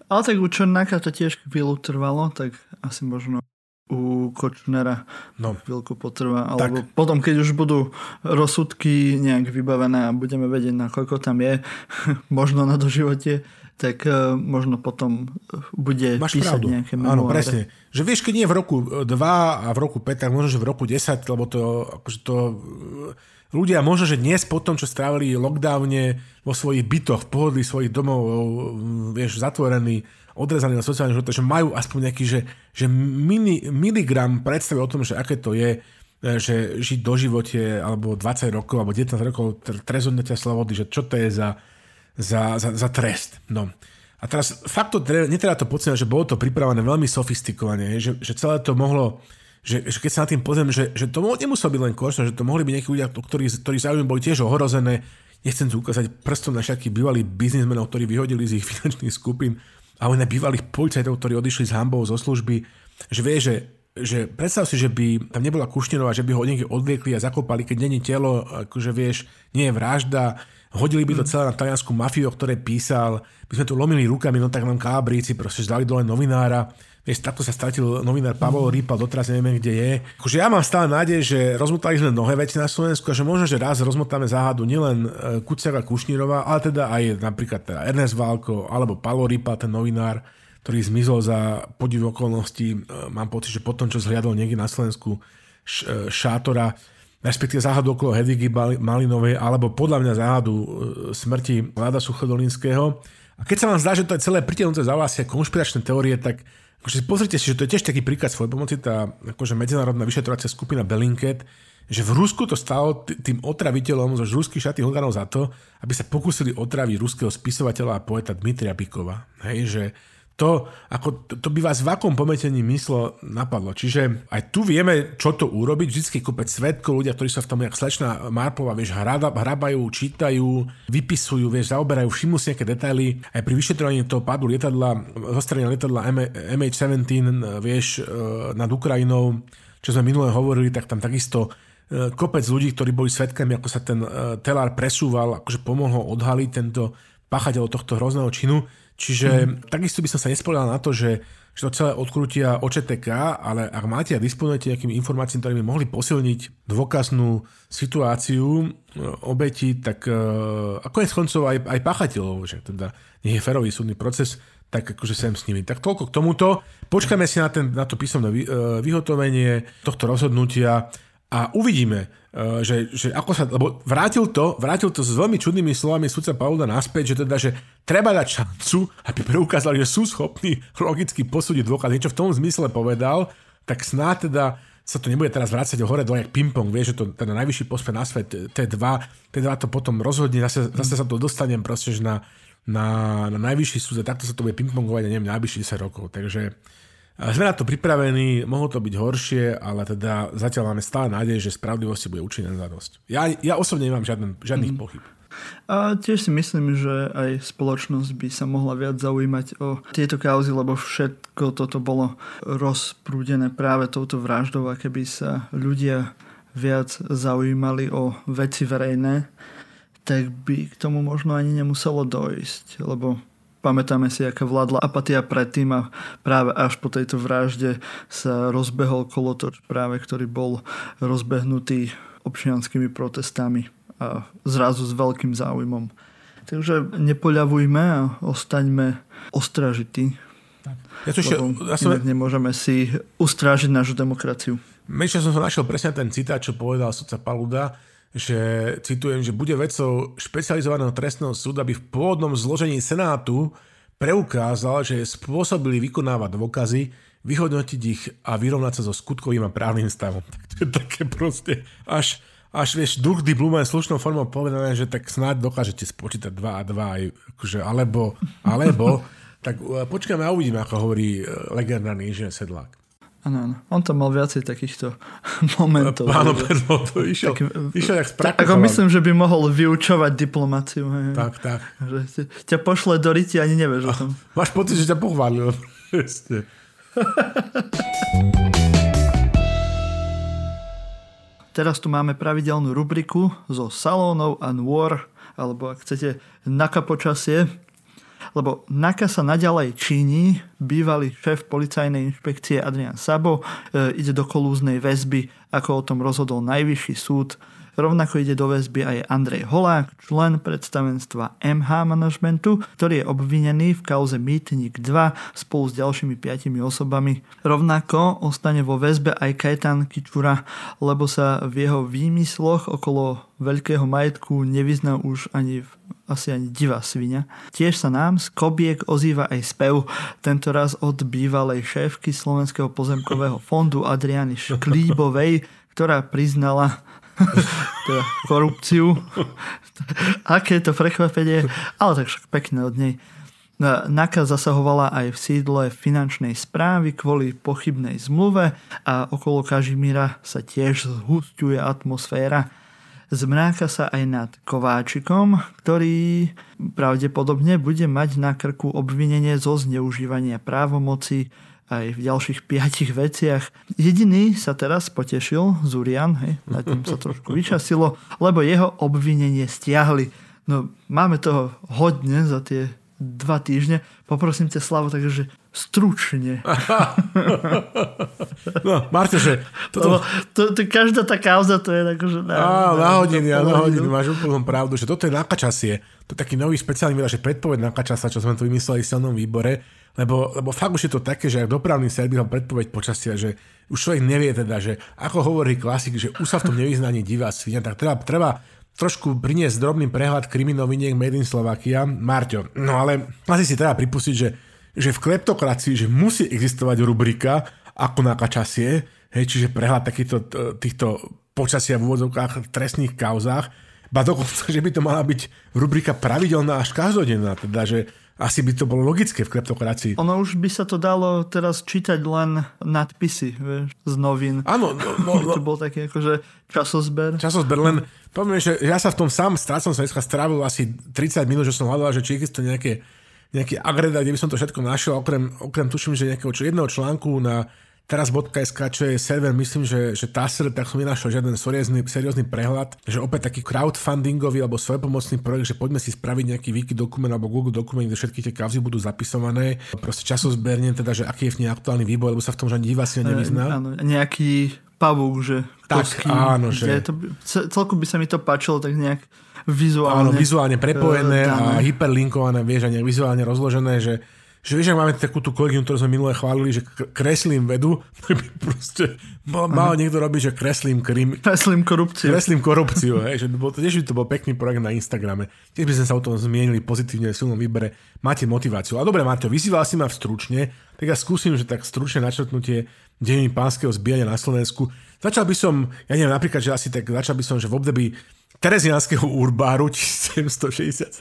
Ale tak u Černáka to tiež chvíľu trvalo, tak asi možno u Kočnera no. chvíľku potrvá, alebo tak. potom, keď už budú rozsudky nejak vybavené a budeme vedieť, na koľko tam je, možno na doživote, tak uh, možno potom bude Máš písať pravdu. nejaké memoáre. Áno, presne. Že vieš, keď nie v roku 2 a v roku 5, tak možno, že v roku 10, lebo to, akože to ľudia možno, že dnes po tom, čo strávili lockdowne vo svojich bytoch, v pohodlí svojich domov, vieš, zatvorení, odrezaní na sociálne živote, že majú aspoň nejaký, že, že mini, miligram predstavy o tom, že aké to je, že žiť do živote alebo 20 rokov alebo 19 rokov trest slobody, že čo to je za za, za, za trest. No. A teraz fakt to netreba to podceňovať, že bolo to pripravené veľmi sofistikovane, že, že celé to mohlo, že, že keď sa na tým pozriem, že, že to nemuselo byť len košno, že to mohli byť nejakí ľudia, ktorí, ktorí záujem boli tiež ohrozené. Nechcem tu ukázať prstom na všetkých bývalých biznismenov, ktorí vyhodili z ich finančných skupín, ale na bývalých policajtov, ktorí odišli s hambou zo služby, že vie, že že predstav si, že by tam nebola Kušnerová, že by ho niekde odviekli a zakopali, keď není telo, akože vieš, nie je vražda, hodili by to celé na taliansku mafiu, o ktorej písal, by sme tu lomili rukami, no tak nám kábríci proste zdali dole novinára. Vieš, takto sa stratil novinár Pavol Rýpal, doteraz neviem, kde je. Akože ja mám stále nádej, že rozmotali sme mnohé veci na Slovensku a že možno, že raz rozmotáme záhadu nielen e, Kuciaka Kušnírova, ale teda aj napríklad teda Ernest Válko alebo Pavol Rýpal, ten novinár, ktorý zmizol za podiv okolností. E, mám pocit, že potom, čo zhliadol niekde na Slovensku e, šátora, respektíve záhadu okolo Hedvigy Malinovej, alebo podľa mňa záhadu e, smrti Vláda Suchodolinského. A keď sa vám zdá, že to je celé pritiahnuté za vás konšpiračné teórie, tak akože pozrite si, že to je tiež taký príklad svojej pomoci, tá akože medzinárodná vyšetrovacia skupina Belinket, že v Rusku to stalo tým otraviteľom zo ruských šatých orgánov za to, aby sa pokúsili otraviť ruského spisovateľa a poeta Dmitria Pikova. Hej, že to, ako, to, to by vás v akom pometení myslo napadlo. Čiže aj tu vieme, čo to urobiť. Vždycky kopec svetkov, ľudia, ktorí sa v tom, jak slečna Marpova, vieš, hrabajú, čítajú, vypisujú, vieš, zaoberajú, všimnú si nejaké detaily. Aj pri vyšetrovaní toho pádu lietadla, zostrania lietadla MH17, vieš, e, nad Ukrajinou, čo sme minule hovorili, tak tam takisto e, kopec ľudí, ktorí boli svetkami, ako sa ten e, telár presúval, akože pomohol odhaliť tento páchateľ tohto hrozného činu. Čiže mm. takisto by som sa nespovedal na to, že, že to celé odkrútia OČTK, ale ak máte a disponujete nejakými informáciami, ktoré by mohli posilniť dôkaznú situáciu e, obeti, tak uh, a konec koncov aj, aj páchateľov, že teda nie je ferový súdny proces, tak akože sem s nimi. Tak toľko k tomuto. Počkáme si na, ten, na to písomné uh, vyhotovenie tohto rozhodnutia a uvidíme, e, že, že ako sa, lebo vrátil to, vrátil to s veľmi čudnými slovami sudca Paula naspäť, že teda, že treba dať šancu, aby preukázali, že sú schopní logicky posúdiť dôkaz. Niečo v tom zmysle povedal, tak snáď teda sa to nebude teraz vrácať hore dole jak ping-pong, vieš, že to ten najvyšší pospe na svet, T2, T2 to potom rozhodne, zase, zase sa to dostanem proste, že na, na, na najvyšší súd takto sa to bude ping-pongovať, neviem, najvyšších 10 rokov, takže sme na to pripravení, mohlo to byť horšie, ale teda zatiaľ máme stále nádej, že spravodlivosti bude učinená za dosť. Ja, ja osobne nemám žiaden, žiadnych mm. pochyb. A tiež si myslím, že aj spoločnosť by sa mohla viac zaujímať o tieto kauzy, lebo všetko toto bolo rozprúdené práve touto vraždou a keby sa ľudia viac zaujímali o veci verejné, tak by k tomu možno ani nemuselo dojsť, lebo pamätáme si, aká vládla apatia predtým a práve až po tejto vražde sa rozbehol kolotoč práve, ktorý bol rozbehnutý občianskými protestami a zrazu s veľkým záujmom. Takže nepoľavujme a ostaňme ostražití. Ja to ešte, ja som... nemôžeme si ustrážiť našu demokraciu. Menšia som sa našiel presne ten citát, čo povedal sudca Paluda, že citujem, že bude vecou špecializovaného trestného súdu, aby v pôvodnom zložení Senátu preukázal, že je spôsobili vykonávať dôkazy, vyhodnotiť ich a vyrovnať sa so skutkovým a právnym stavom. Tak to je také proste až až vieš, duch di Blumen slušnou formou povedané, že tak snáď dokážete spočítať 2 a 2 aj, akože, alebo, alebo, tak uh, počkáme a uvidíme, ako hovorí uh, legendárny inžinier Sedlák. Áno, áno. On tam mal viacej takýchto momentov. Páno Perlo to išiel, taký, išiel jak tak, Ako myslím, že by mohol vyučovať diplomáciu. Hej. Tak, tak. Že ťa pošle do ryti ani nevieš o tom. Máš pocit, že ťa pochválil. Teraz tu máme pravidelnú rubriku zo salónov a War, alebo ak chcete Naka počasie, lebo Naka sa naďalej číni, bývalý šéf policajnej inšpekcie Adrian Sabo e, ide do kolúznej väzby, ako o tom rozhodol najvyšší súd Rovnako ide do väzby aj Andrej Holák, člen predstavenstva MH managementu, ktorý je obvinený v kauze Mýtnik 2 spolu s ďalšími piatimi osobami. Rovnako ostane vo väzbe aj Kajetan Kičura, lebo sa v jeho výmysloch okolo veľkého majetku nevyzná už ani asi ani divá svinia. Tiež sa nám z Kobiek ozýva aj spev, tento raz od bývalej šéfky Slovenského pozemkového fondu Adriany Šklíbovej, ktorá priznala, teda korupciu. Aké to prekvapenie, ale tak však pekné od nej. NAKA zasahovala aj v sídle finančnej správy kvôli pochybnej zmluve a okolo Kažimíra sa tiež zhustuje atmosféra. Zmráka sa aj nad Kováčikom, ktorý pravdepodobne bude mať na krku obvinenie zo zneužívania právomoci aj v ďalších piatich veciach. Jediný sa teraz potešil, Zurian, hej, na tým sa trošku vyčasilo, lebo jeho obvinenie stiahli. No, máme toho hodne za tie dva týždne. Poprosím ťa, Slavo, takže stručne. no, Marte, že... Toto... To, to, každá tá kauza to je tak, že... Na, Á, na, hodiny, na, na hodinu. Máš úplnú pravdu, že toto je nakačasie. To je taký nový špeciálny výraz, že predpoveď nakačasa, čo sme tu vymysleli v silnom výbore lebo, lebo fakt už je to také, že ak dopravný servis mal predpoveď počasia, že už človek nevie teda, že ako hovorí klasik, že už sa v tom nevyznaní divá svinia, tak treba, treba trošku priniesť drobný prehľad kriminoviniek Made in Slovakia. Marťo, no ale asi si treba pripustiť, že, že v kleptokracii že musí existovať rubrika ako na kačasie, hej, čiže prehľad takýchto týchto počasia v úvodzovkách trestných kauzách, ba dokonca, že by to mala byť rubrika pravidelná až každodenná, teda, že asi by to bolo logické v kleptokracii. Ono už by sa to dalo teraz čítať len nadpisy vieš, z novín. Áno. No, no, no. to bol taký akože časozber. Časozber, len poviem, že ja sa v tom sám strácom sa strávil asi 30 minút, že som hľadal, že či existuje nejaké, nejaký agredát, kde by som to všetko našiel, okrem, okrem tuším, že nejakého jedného článku na teraz.sk, čo je server, myslím, že, že TASR, tak som nenašiel žiaden seriózny, seriózny prehľad, že opäť taký crowdfundingový alebo svojpomocný projekt, že poďme si spraviť nejaký wiki dokument alebo Google dokument, kde všetky tie kauzy budú zapisované. Proste časozberne, teda, že aký je v nej aktuálny výboj, lebo sa v tom žiadny divá si nevyzná. Áno, nejaký pavúk, že tak, kosky, áno, že... To, celku by sa mi to páčilo tak nejak vizuálne. Áno, vizuálne prepojené uh, a hyperlinkované, vieš, a nejak vizuálne rozložené, že že vieš, ak máme takú tú kolegyňu, ktorú sme minule chválili, že kreslím vedu, tak by proste mal, mal niekto robiť, že kreslím krim. Kreslím korupciu. Kreslím korupciu, hej, že bol, tiež by to bol pekný projekt na Instagrame. Tiež by sme sa o tom zmienili pozitívne v silnom výbere. Máte motiváciu. A dobre, Maťo, vyzýval si ma v stručne, tak ja skúsim, že tak stručne načrtnutie dejiny pánskeho zbíjania na Slovensku. Začal by som, ja neviem, napríklad, že asi tak začal by som, že v období Terezianského urbáru 1767,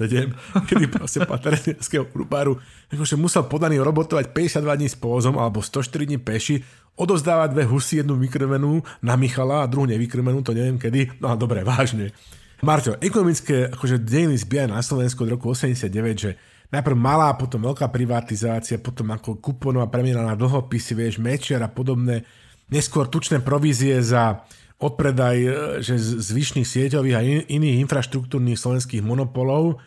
kedy proste pán Terezianského urbáru akože musel podaný robotovať 52 dní s pózom alebo 104 dní peši, odovzdávať dve husy, jednu vykrmenú na Michala a druhú nevykrmenú, to neviem kedy. No a dobre, vážne. Marťo, ekonomické akože dejiny zbia na Slovensku od roku 89, že najprv malá, potom veľká privatizácia, potom ako kuponová premena na dlhopisy, vieš, Mečiar a podobné, neskôr tučné provízie za odpredaj e, že zvyšných sieťových a in, iných infraštruktúrnych slovenských monopolov.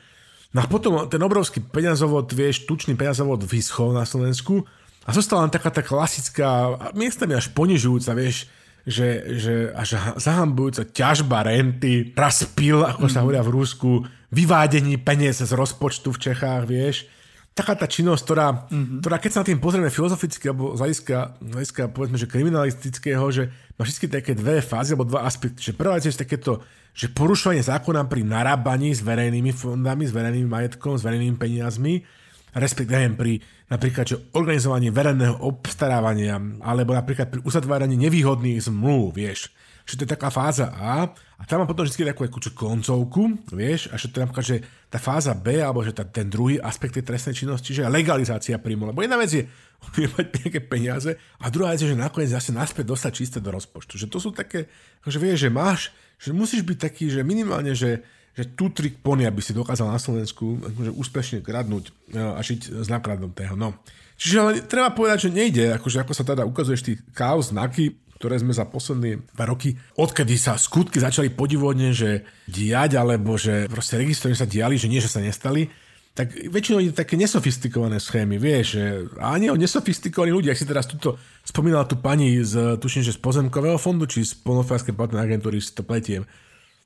No a potom ten obrovský peňazovod, vieš, tučný peňazovod vyschol na Slovensku a zostala len taká tá klasická, miestami až ponižujúca, vieš, že, že až zahambujúca ťažba renty, raspil, ako sa hovoria v Rusku, vyvádení peniaz z rozpočtu v Čechách, vieš taká tá činnosť, ktorá, mm-hmm. ktorá keď sa na tým pozrieme filozoficky alebo z hľadiska, z hľadiska povedzme, že kriminalistického, že má všetky také dve fázy alebo dva aspekty. Že prvá je takéto, že porušovanie zákona pri narábaní s verejnými fondami, s verejným majetkom, s verejnými peniazmi, respektíve pri napríklad že organizovaní verejného obstarávania alebo napríklad pri uzatváraní nevýhodných zmluv, vieš že to je taká fáza A a tam mám potom vždy takú akú koncovku, vieš, a že to napríklad, že tá fáza B, alebo že tá, ten druhý aspekt tej trestnej činnosti, že legalizácia príjmu. Lebo jedna vec je mať nejaké peniaze a druhá vec je, že nakoniec zase naspäť dostať čisté do rozpočtu. Že to sú také, že vieš, že máš, že musíš byť taký, že minimálne, že, že tu trik pony, aby si dokázal na Slovensku akože úspešne kradnúť a žiť z nakradnutého. No. Čiže ale treba povedať, že nejde, akože ako sa teda ukazuješ tí chaos znaky, ktoré sme za posledné dva roky, odkedy sa skutky začali podivodne, že diať, alebo že proste registry sa diali, že nie, že sa nestali, tak väčšinou ide také nesofistikované schémy, vieš, že ani o nesofistikovaní ľudí, ak si teraz tuto spomínala tu pani z, tuším, že z pozemkového fondu, či z polnohospodárskej platnej agentúry, si to pletiem,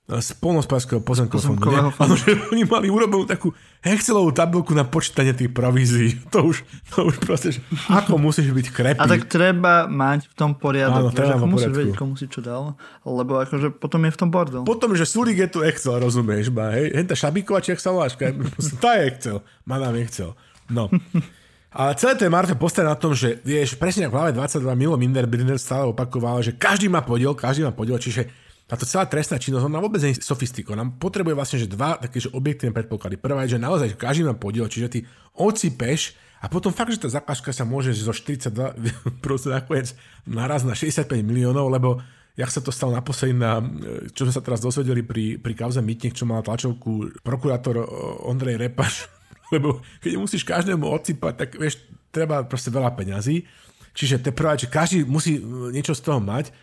z polnospodárskeho pozemkového fondu. Áno, že oni mali urobenú takú Excelovú tabulku na počítanie tých provízií. To už, to už proste, že ako musíš byť krepý. A tak treba mať v tom poriadok. Áno, treba ako musíš vedieť, komu si čo dal, lebo akože potom je v tom bordel. Potom, že Sulik je tu Excel, rozumieš, ma, hej? Henta Šabíková, či Excelováčka, tá je Excel. Má nám Excel. No. A celé to je Marta postavené na tom, že vieš, presne ako v hlave 22 Milo Minderbrinder stále opakoval, že každý má podiel, každý má podiel, čiže táto celá trestná činnosť, ona vôbec nie je sofistikovaná. Potrebuje vlastne že dva také že objektívne predpoklady. Prvá je, že naozaj každý má podiel, čiže ty ocipeš a potom fakt, že tá zakázka sa môže zo 42 proste nakoniec naraz na 65 miliónov, lebo jak sa to stalo naposledy na, čo sme sa teraz dozvedeli pri, pri kauze Mytnik, čo mal tlačovku prokurátor Ondrej Repaš, lebo keď musíš každému odsypať, tak vieš, treba proste veľa peňazí. Čiže to je prvá, že každý musí niečo z toho mať.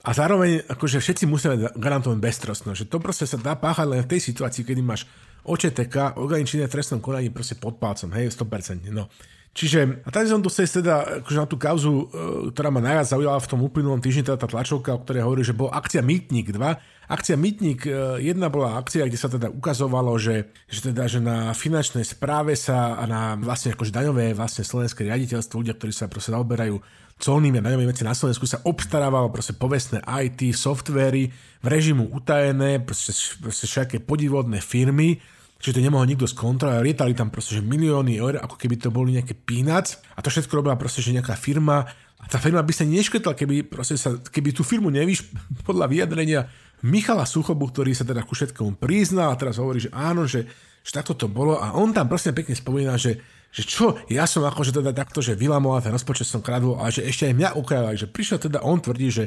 A zároveň akože všetci musíme garantovať beztrostnosť, že to proste sa dá páchať len v tej situácii, kedy máš očeteka, organičné v trestnom konaní proste pod palcom, hej, 100%. No. Čiže, a tady som chcel teda akože na tú kauzu, e, ktorá ma najviac zaujala v tom uplynulom týždni, teda tá tlačovka, o ktorej hovorí, že bol akcia Mýtnik 2. Akcia Mýtnik 1 e, bola akcia, kde sa teda ukazovalo, že, že teda, že na finančnej správe sa a na vlastne akože daňové vlastne slovenské riaditeľstvo, ľudia, ktorí sa proste zaoberajú colnými a daňovými veci na Slovensku sa obstarávalo proste povestné IT, softvery v režimu utajené, proste, proste všetké podivodné firmy, čiže to nemohol nikto skontrolovať, rietali tam proste že milióny eur, ako keby to boli nejaké peanuts. A to všetko robila proste že nejaká firma. A tá firma by sa neškrtla, keby, sa, keby tú firmu nevíš podľa vyjadrenia Michala Suchobu, ktorý sa teda ku všetkomu priznal a teraz hovorí, že áno, že, že takto to bolo. A on tam proste pekne spomína, že že čo, ja som akože teda takto, že vylamoval ten rozpočet som kradol, ale že ešte aj mňa ukradol, že prišiel teda, on tvrdí, že,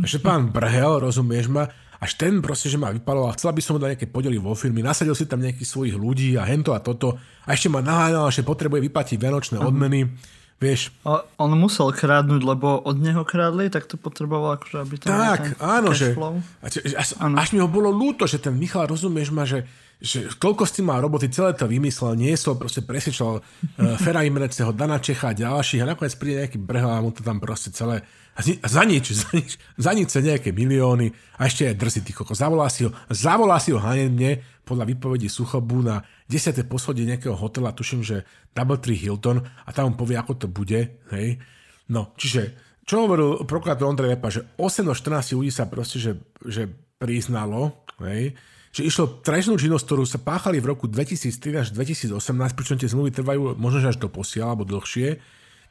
že pán Brhel, rozumieš ma, až ten proste, že ma vypaloval, chcela by som mu dať nejaké podely vo firmy, nasadil si tam nejakých svojich ľudí a hento a toto a ešte ma naháňal, že potrebuje vyplatiť vianočné odmeny. Vieš. A on musel krádnuť, lebo od neho krádli, tak to potreboval akože, aby tam Tak, áno, že až, až mi ho bolo ľúto, že ten Michal, rozumieš ma, že že koľko s tým mal roboty, celé to vymyslel, niesol, proste presvedčal uh, Fera Imreceho, Dana Čecha a ďalších a nakoniec príde nejaký brhel a mu to tam proste celé a za nič, za nič, za nič sa nejaké milióny a ešte aj drzí ty koko. Zavolá si ho, zavolá si ho hanebne, podľa výpovedí Suchobu na 10. poschodie nejakého hotela, tuším, že Double Tree Hilton a tam on povie, ako to bude. Hej. No, čiže čo hovoril prokurátor Ondrej Lepa, že 8 do 14 ľudí sa proste, že, že priznalo, hej, že išlo trestnú činnosť, ktorú sa páchali v roku 2013 až 2018, pričom tie zmluvy trvajú možno až do posiaľ alebo dlhšie.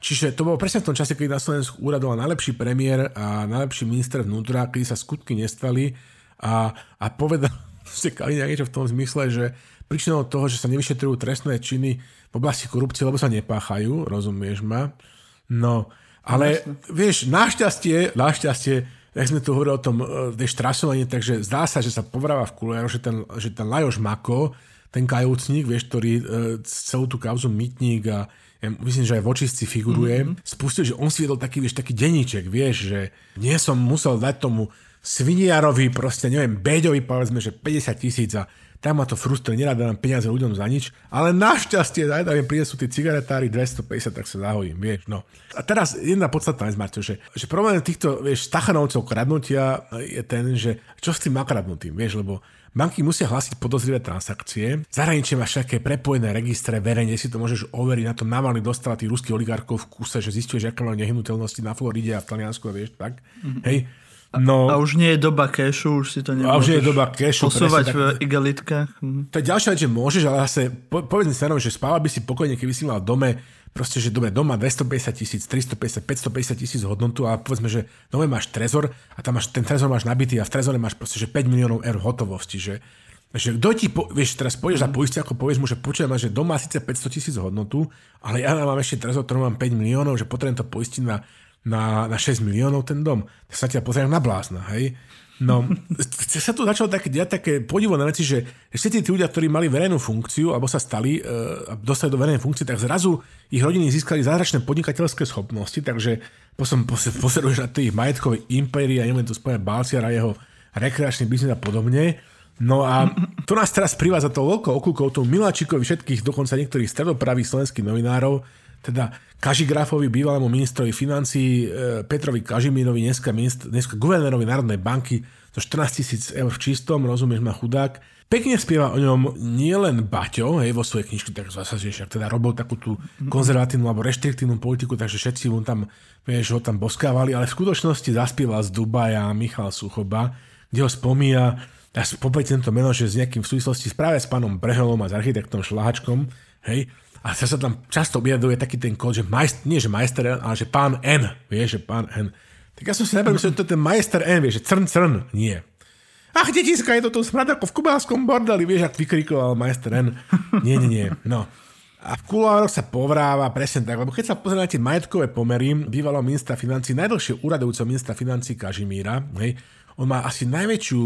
Čiže to bolo presne v tom čase, keď na Slovensku úradoval najlepší premiér a najlepší minister vnútra, kedy sa skutky nestali a, a povedal ste Kaliňák niečo v tom zmysle, že príčinou toho, že sa nevyšetrujú trestné činy v oblasti korupcie, lebo sa nepáchajú, rozumieš ma? No, ale Jasne. vieš, našťastie, našťastie, jak sme tu hovorili o tom, e, tej štrasovaní, takže zdá sa, že sa povráva v kuliáru, že ten, že ten Lajoš Mako, ten kajúcník, vieš, ktorý e, celú tú kauzu mytník a ja myslím, že aj v očistci figuruje, mm-hmm. spustil, že on si viedol taký, vieš, taký deníček, vieš, že nie som musel dať tomu sviniarovi, proste neviem, Beďovi povedzme, že 50 tisíc a tam ma to frustruje, nerad dám peniaze ľuďom za nič, ale našťastie, aj tam príde sú tí cigaretári 250, tak sa zahodím, vieš, no. A teraz jedna podstatná vec, Marťo, že, že problém týchto, vieš, stachanovcov kradnutia je ten, že čo s tým má kradnutým, vieš, lebo Banky musia hlásiť podozrivé transakcie. Zahraničie máš také prepojené registre, verejne si to môžeš overiť. Na to Navalny dostal tých ruských oligarkov v kuse, že zistuje, že aké majú nehnuteľnosti na Floride a v Taliansku, vieš, tak. Mm-hmm. Hej. No, a už nie je doba cashu, už si to nemôžeš a už nie je doba cashu, posúvať presne, v igelitkách. Mhm. To je ďalšia vec, že môžeš, ale zase po, povedz mi že spával by si pokojne, keby si mal dome proste, že dobre, doma 250 tisíc, 350, 550 tisíc hodnotu a povedzme, že doma máš trezor a tam máš, ten trezor máš nabitý a v trezore máš proste, že 5 miliónov eur hotovosti, že že kto ti, po, vieš, teraz pôjdeš za mhm. poistia, ako povieš mu, že počujem, že doma síce 500 tisíc hodnotu, ale ja mám ešte trezor, ktorý mám 5 miliónov, že potrebujem to poistiť na, na, na 6 miliónov ten dom. Tak sa ťa pozerám na blázna, hej? No, sa tu začalo také, diať také podivné veci, že všetci tí ľudia, ktorí mali verejnú funkciu alebo sa stali a dostali do verejnej funkcie, tak zrazu ich rodiny získali zázračné podnikateľské schopnosti, takže potom pozeruješ na tých majetkové impérie a neviem tu spomenúť Balciara, jeho rekreačný biznis a podobne. No a to nás teraz privádza to veľkou okľukou, tomu Miláčikovi všetkých, dokonca niektorých stredopravých slovenských novinárov, teda Kažigrafovi, bývalému ministrovi financí, e, Petrovi Kažimírovi, dneska, ministr, dneska guvernérovi Národnej banky, to 14 tisíc eur v čistom, rozumieš ma chudák. Pekne spieva o ňom nielen Baťo, hej, vo svojej knižke, tak zase, že však teda robil takú tú konzervatívnu alebo reštriktívnu politiku, takže všetci mu tam, vieš, ho tam boskávali, ale v skutočnosti zaspieval z Dubaja Michal Suchoba, kde ho spomína, ja popojte tento meno, že s nejakým v súvislosti práve s pánom Brehelom a s architektom Šlahačkom, hej, a sa, sa tam často objavuje taký ten kód, že majst, nie že majster ale že pán N, vieš, že pán N. Tak ja som si najprv myslel, že to je ten majster N, vieš, že crn, crn, nie. Ach, detiska, je to tu smrad ako v kubálskom bordeli, vieš, ak vykrikoval majster N. Nie, nie, nie, no. A v kulároch sa povráva presne tak, lebo keď sa pozriete majetkové pomery bývalého ministra financí, najdlhšie úradujúceho ministra financí Kažimíra, hej, on má asi najväčšiu,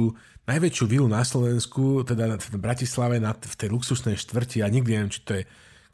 najväčšiu vilu na Slovensku, teda v Bratislave, na, v tej luxusnej štvrti, a nikdy neviem, či to je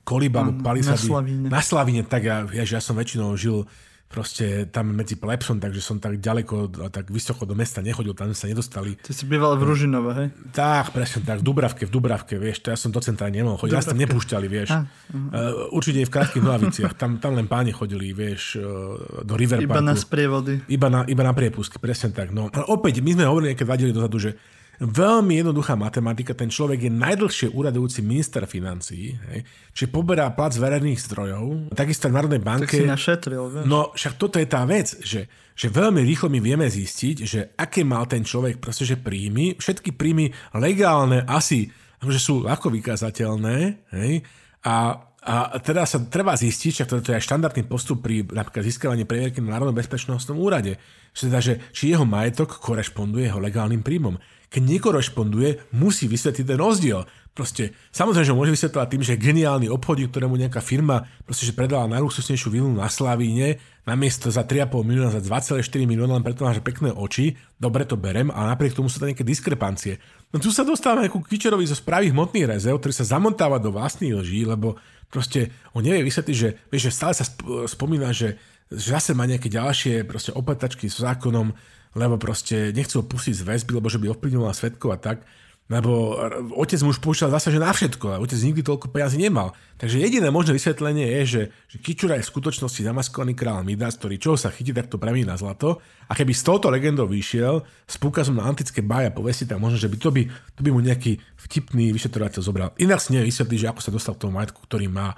Koliba, mm, Palisady. Na Slavíne. Na Slavíne, tak ja, ja, ja som väčšinou žil proste tam medzi Plepsom, takže som tak ďaleko tak vysoko do mesta nechodil, tam sa nedostali. Ty si býval v Ružinove, hej? Tak, presne tak, v Dubravke, v Dubravke, vieš, to ja som do centra nemohol chodiť, nás tam nepúšťali, vieš. A, uh, určite aj v krátkých nohaviciach, tam, tam len páni chodili, vieš, uh, do River Iba na sprievody. Iba na, iba na priepustky, presne tak. No. Ale opäť, my sme hovorili keď vadili dozadu, že Veľmi jednoduchá matematika, ten človek je najdlhšie úradujúci minister financí, hej, čiže poberá plat z verejných zdrojov, takisto v Národnej banke. Tak si našetril, vieš. No však toto je tá vec, že, že veľmi rýchlo my vieme zistiť, že aké mal ten človek proste, že príjmy, všetky príjmy legálne asi že sú ľahko vykazateľné, hej, a a teda sa treba zistiť, že to je aj štandardný postup pri napríklad získavaní previerky na Národnom bezpečnostnom úrade, že teda, že či jeho majetok korešponduje jeho legálnym príjmom keď nekorešponduje, musí vysvetliť ten rozdiel. Proste, samozrejme, že môže vysvetľovať tým, že geniálny obchodník, ktorému nejaká firma proste, že predala najluxusnejšiu vilu na Slavíne, namiesto za 3,5 milióna, za 2,4 milióna, len preto máš pekné oči, dobre to berem, a napriek tomu sú tam nejaké diskrepancie. No tu sa dostávame ako Kičerovi zo správy hmotných rezerv, ktorý sa zamontáva do vlastných lží, lebo proste on nevie vysvetliť, že, vieš, že stále sa spomína, že, že zase má nejaké ďalšie proste opatačky s zákonom, lebo proste nechcú pustiť z väzby, lebo že by ovplyvňovala svetkov a tak. lebo otec mu už púšťal zase, že na všetko, a otec nikdy toľko peniazy nemal. Takže jediné možné vysvetlenie je, že, že Kičura je v skutočnosti zamaskovaný král Midas, ktorý čo sa chytí, tak to premí na zlato. A keby s touto legendou vyšiel, s púkazom na antické bája povesti, tak možno, že by to by, to by mu nejaký vtipný vyšetrovateľ zobral. Inak si nevie vysvetliť, že ako sa dostal k tomu majetku, ktorý má.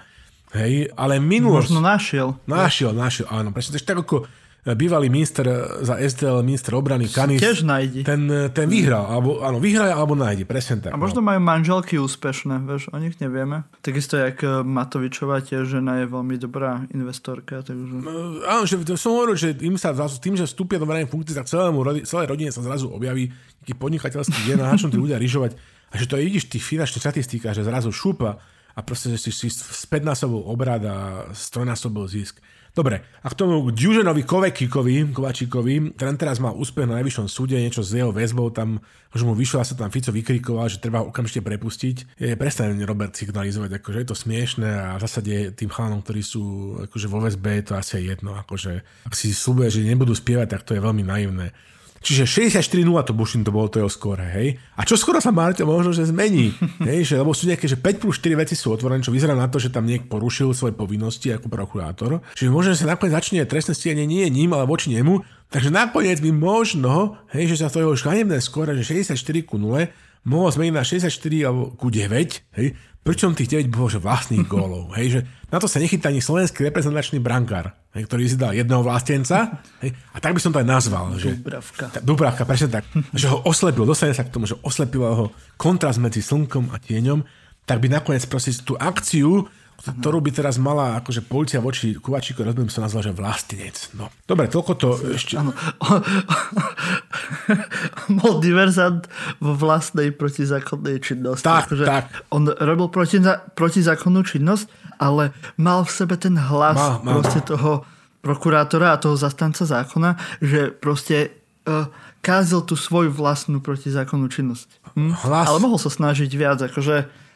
Hej, ale minulosť... Možno našiel. Našiel, našiel, áno. Presne, tak ako bývalý minister za SDL, minister obrany Kanis. Tiež nájdi. Ten, ten vyhral, alebo, áno, vyhral alebo nájdi, presne tak. A možno no. majú manželky úspešné, vieš, o nich nevieme. Takisto, jak eh, Matovičová tiež žena je veľmi dobrá investorka, takže... No, áno, že som hovoril, že im sa zrazu, tým, že vstúpia do verejnej funkcie, tak celému, celej rodine sa zrazu objaví taký podnikateľský deň a začnú tí ľudia ryžovať. A že to vidíš v tých finančných štatistikách, že zrazu šupa a proste, že si, si späť násobol obrad a strojnásobol zisk. Dobre, a k tomu Ďuženovi Kovekikovi, Kovačíkovi, ten teraz mal úspech na najvyššom súde, niečo s jeho väzbou, tam, že mu vyšlo a sa tam Fico vykrikoval, že treba ho okamžite prepustiť. Je prestaň Robert signalizovať, akože je to smiešné a v zásade tým chalanom, ktorí sú akože vo väzbe, je to asi jedno. Akože, ak si slúbuje, že nebudú spievať, tak to je veľmi naivné. Čiže 64-0 to Bushin to bolo to jeho skóre, hej. A čo skoro sa Marte možno, že zmení, hej, že, lebo sú nejaké, že 5 plus 4 veci sú otvorené, čo vyzerá na to, že tam niekto porušil svoje povinnosti ako prokurátor. Čiže možno, že sa nakoniec začne trestné stíhanie nie ním, ale voči nemu. Takže nakoniec by možno, hej, že sa to jeho škanebné skóre, že 64 ku 0, mohol zmeniť na 64 alebo ku 9, hej, pričom tých 9 bolo že vlastných gólov. Hej, že na to sa nechytá ani slovenský reprezentačný brankár, hej, ktorý si dal jedného vlastenca. Hej, a tak by som to aj nazval. Že, Dubravka. Tá, Dubravka, presne tak. že ho oslepil, dostane sa k tomu, že oslepil ho kontrast medzi slnkom a tieňom, tak by nakoniec proste tú akciu ktorú by teraz mala akože policia voči Kuvačíku, rozumiem sa nazval, že vlastinec. No. Dobre, toľko to ešte... Bol diverzant vo vlastnej protizákonnej činnosti. Tak, akože tak. On robil proti, protizákonnú činnosť, ale mal v sebe ten hlas mal, mal. proste toho prokurátora a toho zastanca zákona, že proste uh, kázil tú svoju vlastnú protizákonnú činnosť. Hm? Hlas... Ale mohol sa snažiť viac, akože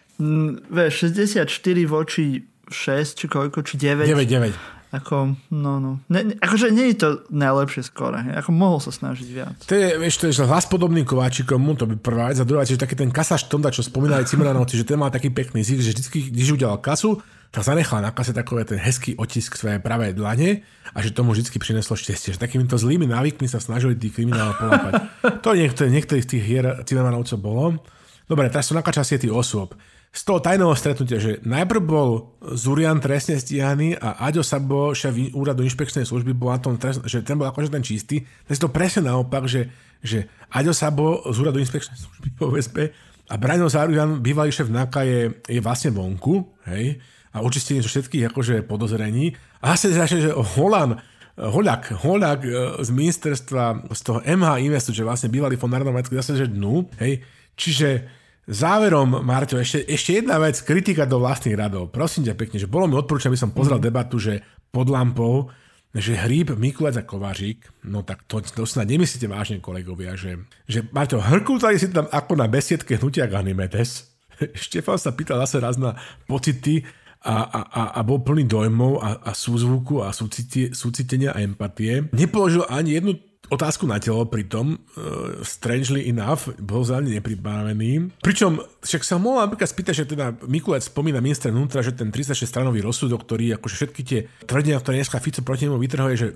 vieš, 64 voči 6, či koľko, či 9. 9, 9. Ako, no, no. Ne, akože nie je to najlepšie skore. Ako mohol sa snažiť viac. To je, vieš, to je hlas podobným Kováčikom, to by prvá vec. A druhá vec, že taký ten kasaš Tonda, čo spomínali Cimranovci, že ten mal taký pekný zik, že vždy, když udelal kasu, tak zanechal na kase takové ten hezký otisk svojej pravej dlane a že tomu vždy prineslo šťastie. Že takýmito zlými návykmi sa snažili tí krimináli polápať. to niektorých, niektorých z tých hier Cimranovcov bolo. Dobre, teraz sú na častie tých osôb z toho tajného stretnutia, že najprv bol Zurian trestne stíhaný a Aďo Sabo, šéf úradu inšpekčnej služby, bol na tom trest, že ten bol akože ten čistý. je to presne naopak, že, že Aďo Sabo z úradu inšpekčnej služby po VSP a Braňo Zurian, bývalý šéf NAKA, je, je vlastne vonku, hej, a očistenie zo všetkých akože podozrení. A zase začne, že Holan, Hoľak, Hoľak e, z ministerstva, z toho MH Investu, že vlastne bývalý fond národného zase, že dnu, hej, čiže Záverom, Marťo, ešte, ešte jedna vec, kritika do vlastných radov. Prosím ťa pekne, že bolo mi odporúčané, aby som pozrel mm. debatu, že pod lampou, že Hríb, Mikulec a Kovážik, no tak to, to snad nemyslíte vážne, kolegovia, že, že Marťo, hrkutali si tam ako na besiedke hnutia Ganymedes. Štefan sa pýtal zase raz na pocity a, a, a, a bol plný dojmov a, a súzvuku a súcitenia a empatie. Nepoložil ani jednu otázku na telo pritom, uh, strangely enough, bol za nepripravený. Pričom však sa mohol napríklad spýtať, že teda Mikulec spomína ministra vnútra, že ten 36 stranový rozsudok, ktorý akože všetky tie tvrdenia, ktoré dneska Fico proti nemu vytrhuje, že,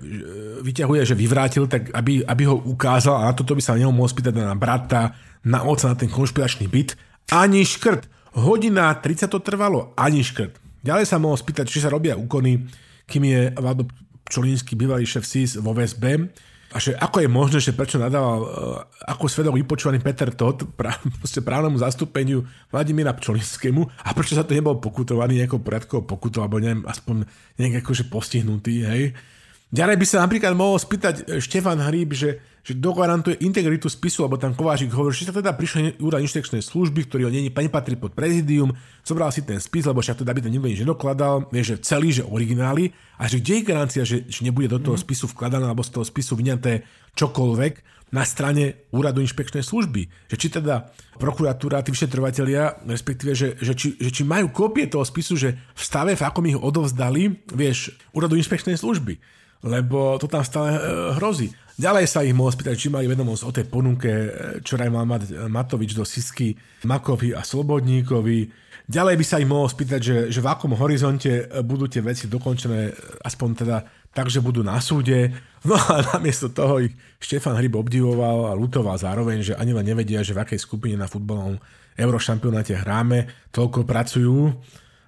vyťahuje, že vyvrátil, tak aby, aby ho ukázal a na toto by sa nemohol mohol spýtať na brata, na oca, na ten konšpiračný byt. Ani škrt. Hodina 30 to trvalo, ani škrt. Ďalej sa mohol spýtať, či sa robia úkony, kým je Vlado Čolínsky, bývalý šéf SIS vo VSB, a že ako je možné, že prečo nadával uh, ako svedok vypočúvaný Peter Todd pra, právnemu zastúpeniu Vladimíra Pčolinskému a prečo sa to nebol pokutovaný nejakou poriadkou pokutou alebo neviem, aspoň nejak akože postihnutý, hej. Ďalej by sa napríklad mohol spýtať e, Štefan Hríb, že, že dogarantuje integritu spisu, lebo tam Kováčik hovorí, že sa teda prišiel úrad inštekčnej služby, ktorý ho nepatrí pod prezidium, zobral si ten spis, lebo však teda by to nikto nič nedokladal, vie, že celý, že originály, a že kde je garancia, že, že nebude do toho mhm. spisu vkladané alebo z toho spisu vyňaté čokoľvek na strane úradu inšpekčnej služby. Že či teda prokuratúra, tí vyšetrovateľia, respektíve, že, že, či, že či majú kópie toho spisu, že v stave, v akom ich odovzdali, vieš, úradu inšpekčnej služby. Lebo to tam stále e, hrozí. Ďalej sa ich mohol spýtať, či mali vedomosť o tej ponuke, e, čo raj mal mať Matovič do Sisky, Makovi a Slobodníkovi. Ďalej by sa ich mohol spýtať, že, že v akom horizonte budú tie veci dokončené, aspoň teda tak, že budú na súde. No a namiesto toho ich Štefan Hryb obdivoval a lutoval zároveň, že ani len nevedia, že v akej skupine na futbalovom eurošampionáte hráme, toľko pracujú.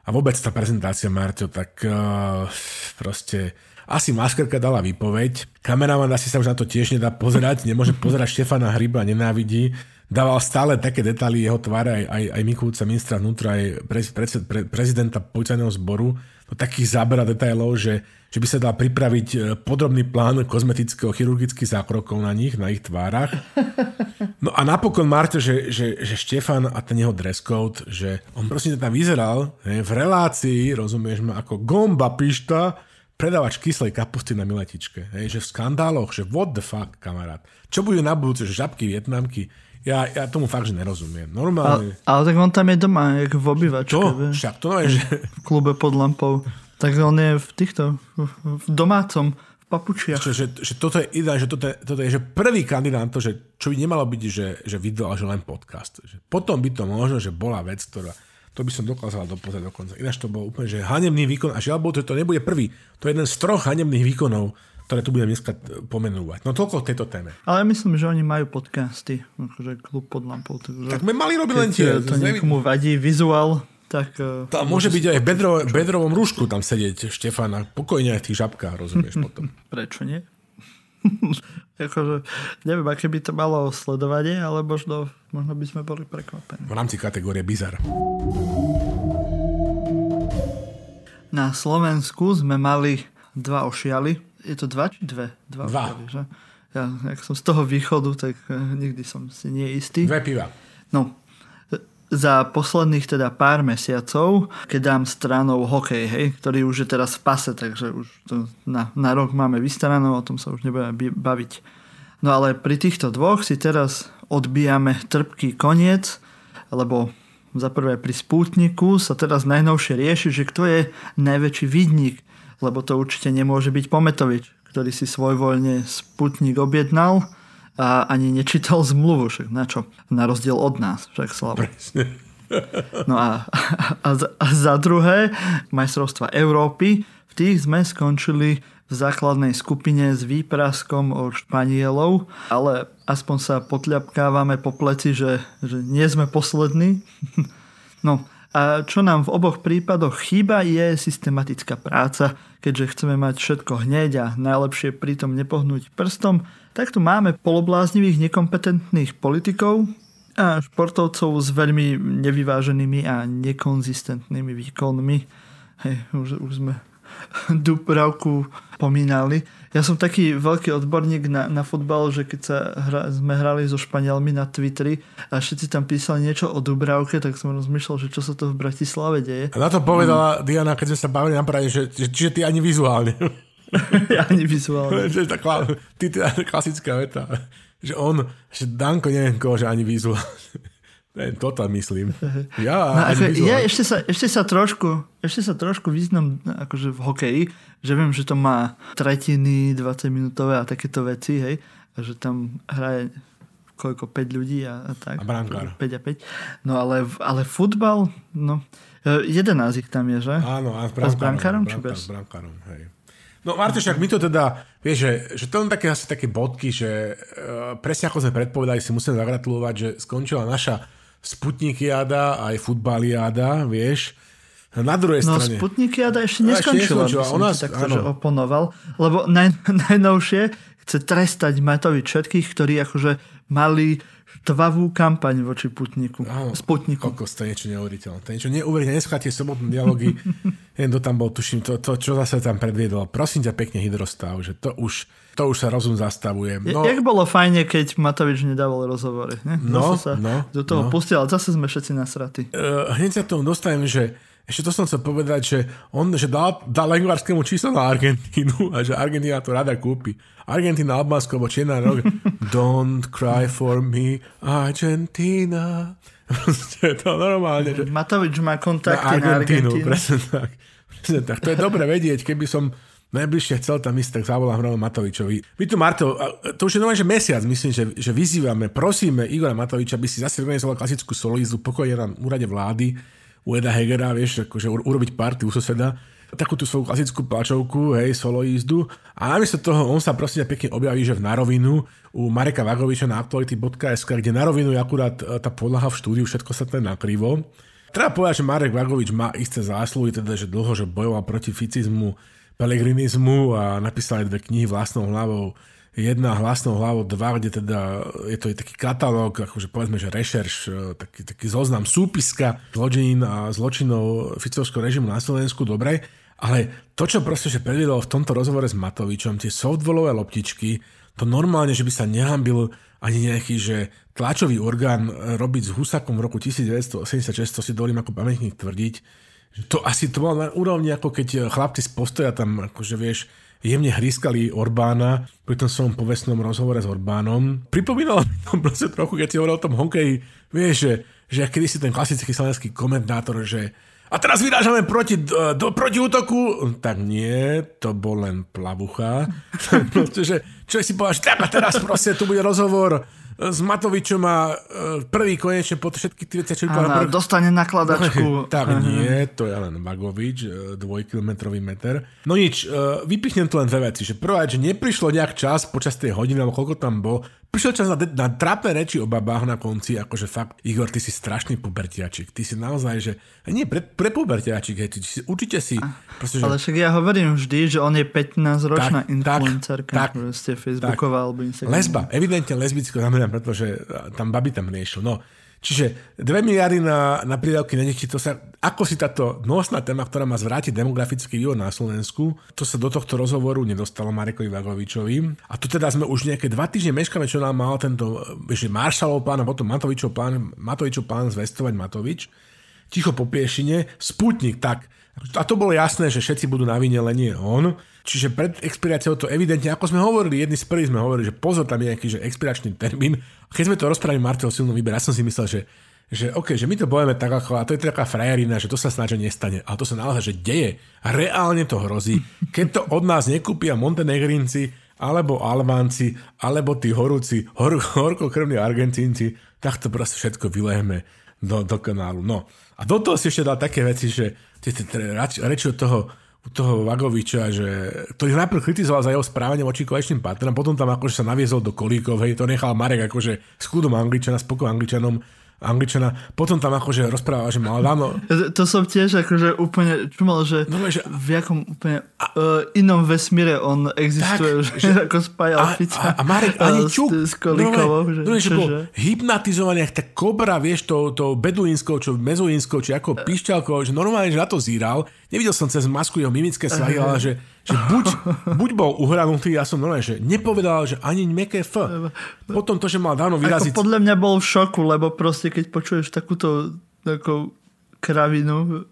A vôbec tá prezentácia, Marťo, tak uh, proste asi maskerka dala výpoveď. Kameraman asi sa už na to tiež nedá pozerať, nemôže pozerať Štefana Hryba, nenávidí. Dával stále také detaily jeho tváre aj, aj, aj Mikulca, ministra vnútra, aj pre, pre, pre, prezidenta policajného zboru do takých zábera detailov, že, že by sa dal pripraviť e, podrobný plán kozmetického chirurgických zákrokov na nich, na ich tvárach. No a napokon Marto, že, že, že Štefan a ten jeho dress code, že on prosím tam vyzeral he, v relácii, rozumieš ma, ako gomba pišta, predávač kyslej kapusty na miletičke. Hej, že v skandáloch, že what the fuck, kamarát. Čo bude na budúce, že žabky, vietnamky, ja, ja tomu fakt, že nerozumiem. Normálne. Ale, ale tak on tam je doma, jak v obývačke. To? Však to je, že... V klube pod lampou. Tak on je v týchto, v domácom, v papučiach. Že, že, že toto je ideálne, že toto je, toto je že prvý kandidát to, že čo by nemalo byť, že, že video, ale že len podcast. Že potom by to možno, že bola vec, ktorá to by som dokázal dopozrieť dokonca. Ináč to bol úplne, že hanebný výkon, a žiaľ, to, to nebude prvý. To je jeden z troch hanebných výkonov ktoré tu budem dneska pomenúvať. No toľko k tejto téme. Ale myslím, že oni majú podcasty, akože klub pod lampou. Takže tak my mali robiť len tie. to niekomu vadí vizuál, tak... E, tam môže byť aj v bedro, bedrovom rúšku tam sedieť Štefan a pokojne aj v tých žabkách, rozumieš potom. Prečo nie? akože, neviem, aké by to malo sledovanie, ale možno, možno by sme boli prekvapení. V rámci kategórie bizar. Na Slovensku sme mali dva ošialy, je to dva či dve? Dva. dva. Piva, že? Ja, ak som z toho východu, tak uh, nikdy som si nie istý. Dve piva. No, za posledných teda pár mesiacov, keď dám stranou hokej, hej, ktorý už je teraz v pase, takže už to na, na rok máme vystaranou, o tom sa už nebudeme baviť. No ale pri týchto dvoch si teraz odbijame trpký koniec, lebo za prvé pri Spútniku sa teraz najnovšie rieši, že kto je najväčší vidník lebo to určite nemôže byť Pometovič, ktorý si svojvoľne Sputnik objednal a ani nečítal zmluvu, však na čo? Na rozdiel od nás, však slabo. No a, a, a za druhé, majstrovstva Európy, v tých sme skončili v základnej skupine s výpraskom od Španielov, ale aspoň sa potľapkávame po pleci, že, že nie sme poslední. No a čo nám v oboch prípadoch chýba je systematická práca, keďže chceme mať všetko hneď a najlepšie pritom nepohnúť prstom, tak tu máme polobláznivých nekompetentných politikov a športovcov s veľmi nevyváženými a nekonzistentnými výkonmi. Hej, už, už sme Dubravku pomínali. Ja som taký veľký odborník na, na futbal, že keď sa hra, sme hrali so Španielmi na Twitteri a všetci tam písali niečo o Dubravke, tak som rozmýšľal, že čo sa to v Bratislave deje. A na to povedala mm. Diana, keď sme sa bavili na Prahe, že, že, že ty ani vizuálne. ani vizuálne. že tá, ty, tá klasická veta. Že on, že Danko neviem koho, že ani vizuálne. To tam myslím. Ja, no, ako, ja ešte, sa, ešte, sa trošku, ešte sa trošku význam akože v hokeji, že viem, že to má tretiny, 20 minútové a takéto veci, hej, a že tam hraje koľko, 5 ľudí a, a tak. A brankár. 5 a 5. No ale, ale futbal, no, 11 ich tam je, že? Áno, a, a s brankárom, či bez? S brankárom, hej. No Marte, však my to teda, vieš, že, že to len také asi také bodky, že uh, presne ako sme predpovedali, si musíme zagratulovať, že skončila naša Sputnikiada aj futbaliada, vieš. Na druhej no, strane... No Sputnikiada ešte neskončila, ešte neskončila. Myslím, takto, že oponoval. Lebo naj, najnovšie chce trestať Matovič všetkých, ktorí akože mali tvavú kampaň voči Putniku. Áno, Sputniku. Kokos, to je niečo neuveriteľné. To je niečo neuveriteľné. Tie sobotné dialógy, jen to tam bol, tuším, to, to, čo zase tam predviedol. Prosím ťa pekne hydrostav, že to už, to už sa rozum zastavuje. No, Jak bolo fajne, keď Matovič nedával rozhovory. Ne? No, sa no, do toho no. pustil, ale zase sme všetci nasratí. Uh, hneď sa tomu dostanem, že ešte to som chcel povedať, že on že dal, dal Lengvarskému číslo na Argentínu a že Argentína to rada kúpi. Argentína, Albánsko, alebo Čierna rok. Don't cry for me, Argentina. je to normálne. Že... Matovič má kontakty na Argentínu. Na Argentínu. Presne tak. presne tak. To je dobre vedieť, keby som najbližšie chcel tam ísť, tak zavolám Hrano Matovičovi. My tu, Marto, to už je normálne, že mesiac, myslím, že, že vyzývame, prosíme Igora Matoviča, aby si zase organizoval klasickú solízu, pokojne na úrade vlády, u Eda Hegera, vieš, akože urobiť party u suseda. Takú tú svoju klasickú plačovku, hej, solo jízdu. A namiesto toho on sa prosím pekne objaví, že v Narovinu u Mareka Vagoviča na aktuality.sk, kde na rovinu je akurát e, tá podlaha v štúdiu, všetko sa tam nakrivo. Treba povedať, že Marek Vagovič má isté zásluhy, teda, že dlho že bojoval proti ficizmu, pelegrinizmu a napísal aj dve knihy vlastnou hlavou jedna hlasnou hlavou, dva, kde teda je to taký katalóg, akože povedzme, že rešerš, e, taký, taký zoznam súpiska zločín a zločinov Ficovského režimu na Slovensku, dobre, ale to, čo proste že predvedol v tomto rozhovore s Matovičom, tie softballové loptičky, to normálne, že by sa nehambil ani nejaký, že tlačový orgán robiť s Husakom v roku 1986, to si dovolím ako pamätník tvrdiť, to asi to bolo na úrovni, ako keď chlapci z postoja tam, akože vieš, jemne hrískali Orbána pri tom svojom povestnom rozhovore s Orbánom. Pripomínalo mi to proste trochu, keď si hovoril o tom hokeji, vieš, že, že kedy si ten klasický slovenský komentátor, že a teraz vyrážame proti, do, proti útoku. Tak nie, to bol len plavucha. proste, že, čo si povedal, že teraz proste tu bude rozhovor s Matovičom a e, prvý konečne po všetky tie veci, čo Áno, prv... dostane nakladačku. tak uh-huh. nie, to je len Vagovič, e, dvojkilometrový meter. No nič, e, vypichnem to len dve veci. Že prvá, že neprišlo nejak čas počas tej hodiny, alebo koľko tam bol, prišiel čas na, na trápne reči o babách na konci, akože fakt, Igor, ty si strašný pubertiačik. Ty si naozaj, že nie, pre, pre pubertiačik, hej, ty si, určite si. Proste, že... Ale však ja hovorím vždy, že on je 15-ročná influencerka, tak, ste Facebooková alebo Instagram. Lesba, evidentne lesbického znamená pretože tam baby tam riešil. No, Čiže 2 miliardy na, na prídavky na deti, to sa, ako si táto nosná téma, ktorá má zvrátiť demografický vývoj na Slovensku, to sa do tohto rozhovoru nedostalo Marekovi Vagovičovi. A tu teda sme už nejaké dva týždne meškame, čo nám mal tento, že Maršalov plán a potom Matovičov plán, Matovičov plán zvestovať Matovič. Ticho po piešine, Sputnik, tak. A to bolo jasné, že všetci budú na vine, len nie on. Čiže pred expiráciou to evidentne, ako sme hovorili, jedni z prvých sme hovorili, že pozor, tam je nejaký že expiračný termín. A keď sme to rozprávali Martel silnú výber, ja som si myslel, že že OK, že my to povieme tak ako, a to je taká frajerina, že to sa snáď nestane. Ale to sa naozaj, že deje. A reálne to hrozí. Keď to od nás nekúpia Montenegrinci, alebo Albánci, alebo tí horúci, hor, horkokrvní Argentínci, tak to proste všetko vylejeme do, do kanálu. No. A do toho si ešte dal také veci, že reči od toho toho Vagoviča, že, ktorý najprv kritizoval za jeho správanie voči koaličným partnerom, potom tam akože sa naviezol do kolíkov, hej, to nechal Marek akože s chudom Angličana, spokojom Angličanom Angličana. Potom tam akože rozprával, že mal dávno... To som tiež akože úplne čumal, že, no, že v jakom úplne a, uh, inom vesmíre on existuje, tak, že, ako spájal a, Fica. A, a Marek ani čuk. S, s Kolíkovou, no, že, no, že bol hypnotizovaný, jak tá kobra, vieš, tou, to beduínskou, čo mezuínskou, či ako píšťalkou, že normálne, že na to zíral. Nevidel som cez masku jeho mimické svahy, ale že že buď, buď bol uhranutý, ja som normálne, že nepovedal, že ani meké F. Potom to, že mal dávno vyraziť... Ako podľa mňa bol v šoku, lebo proste keď počuješ takúto takú kravinu,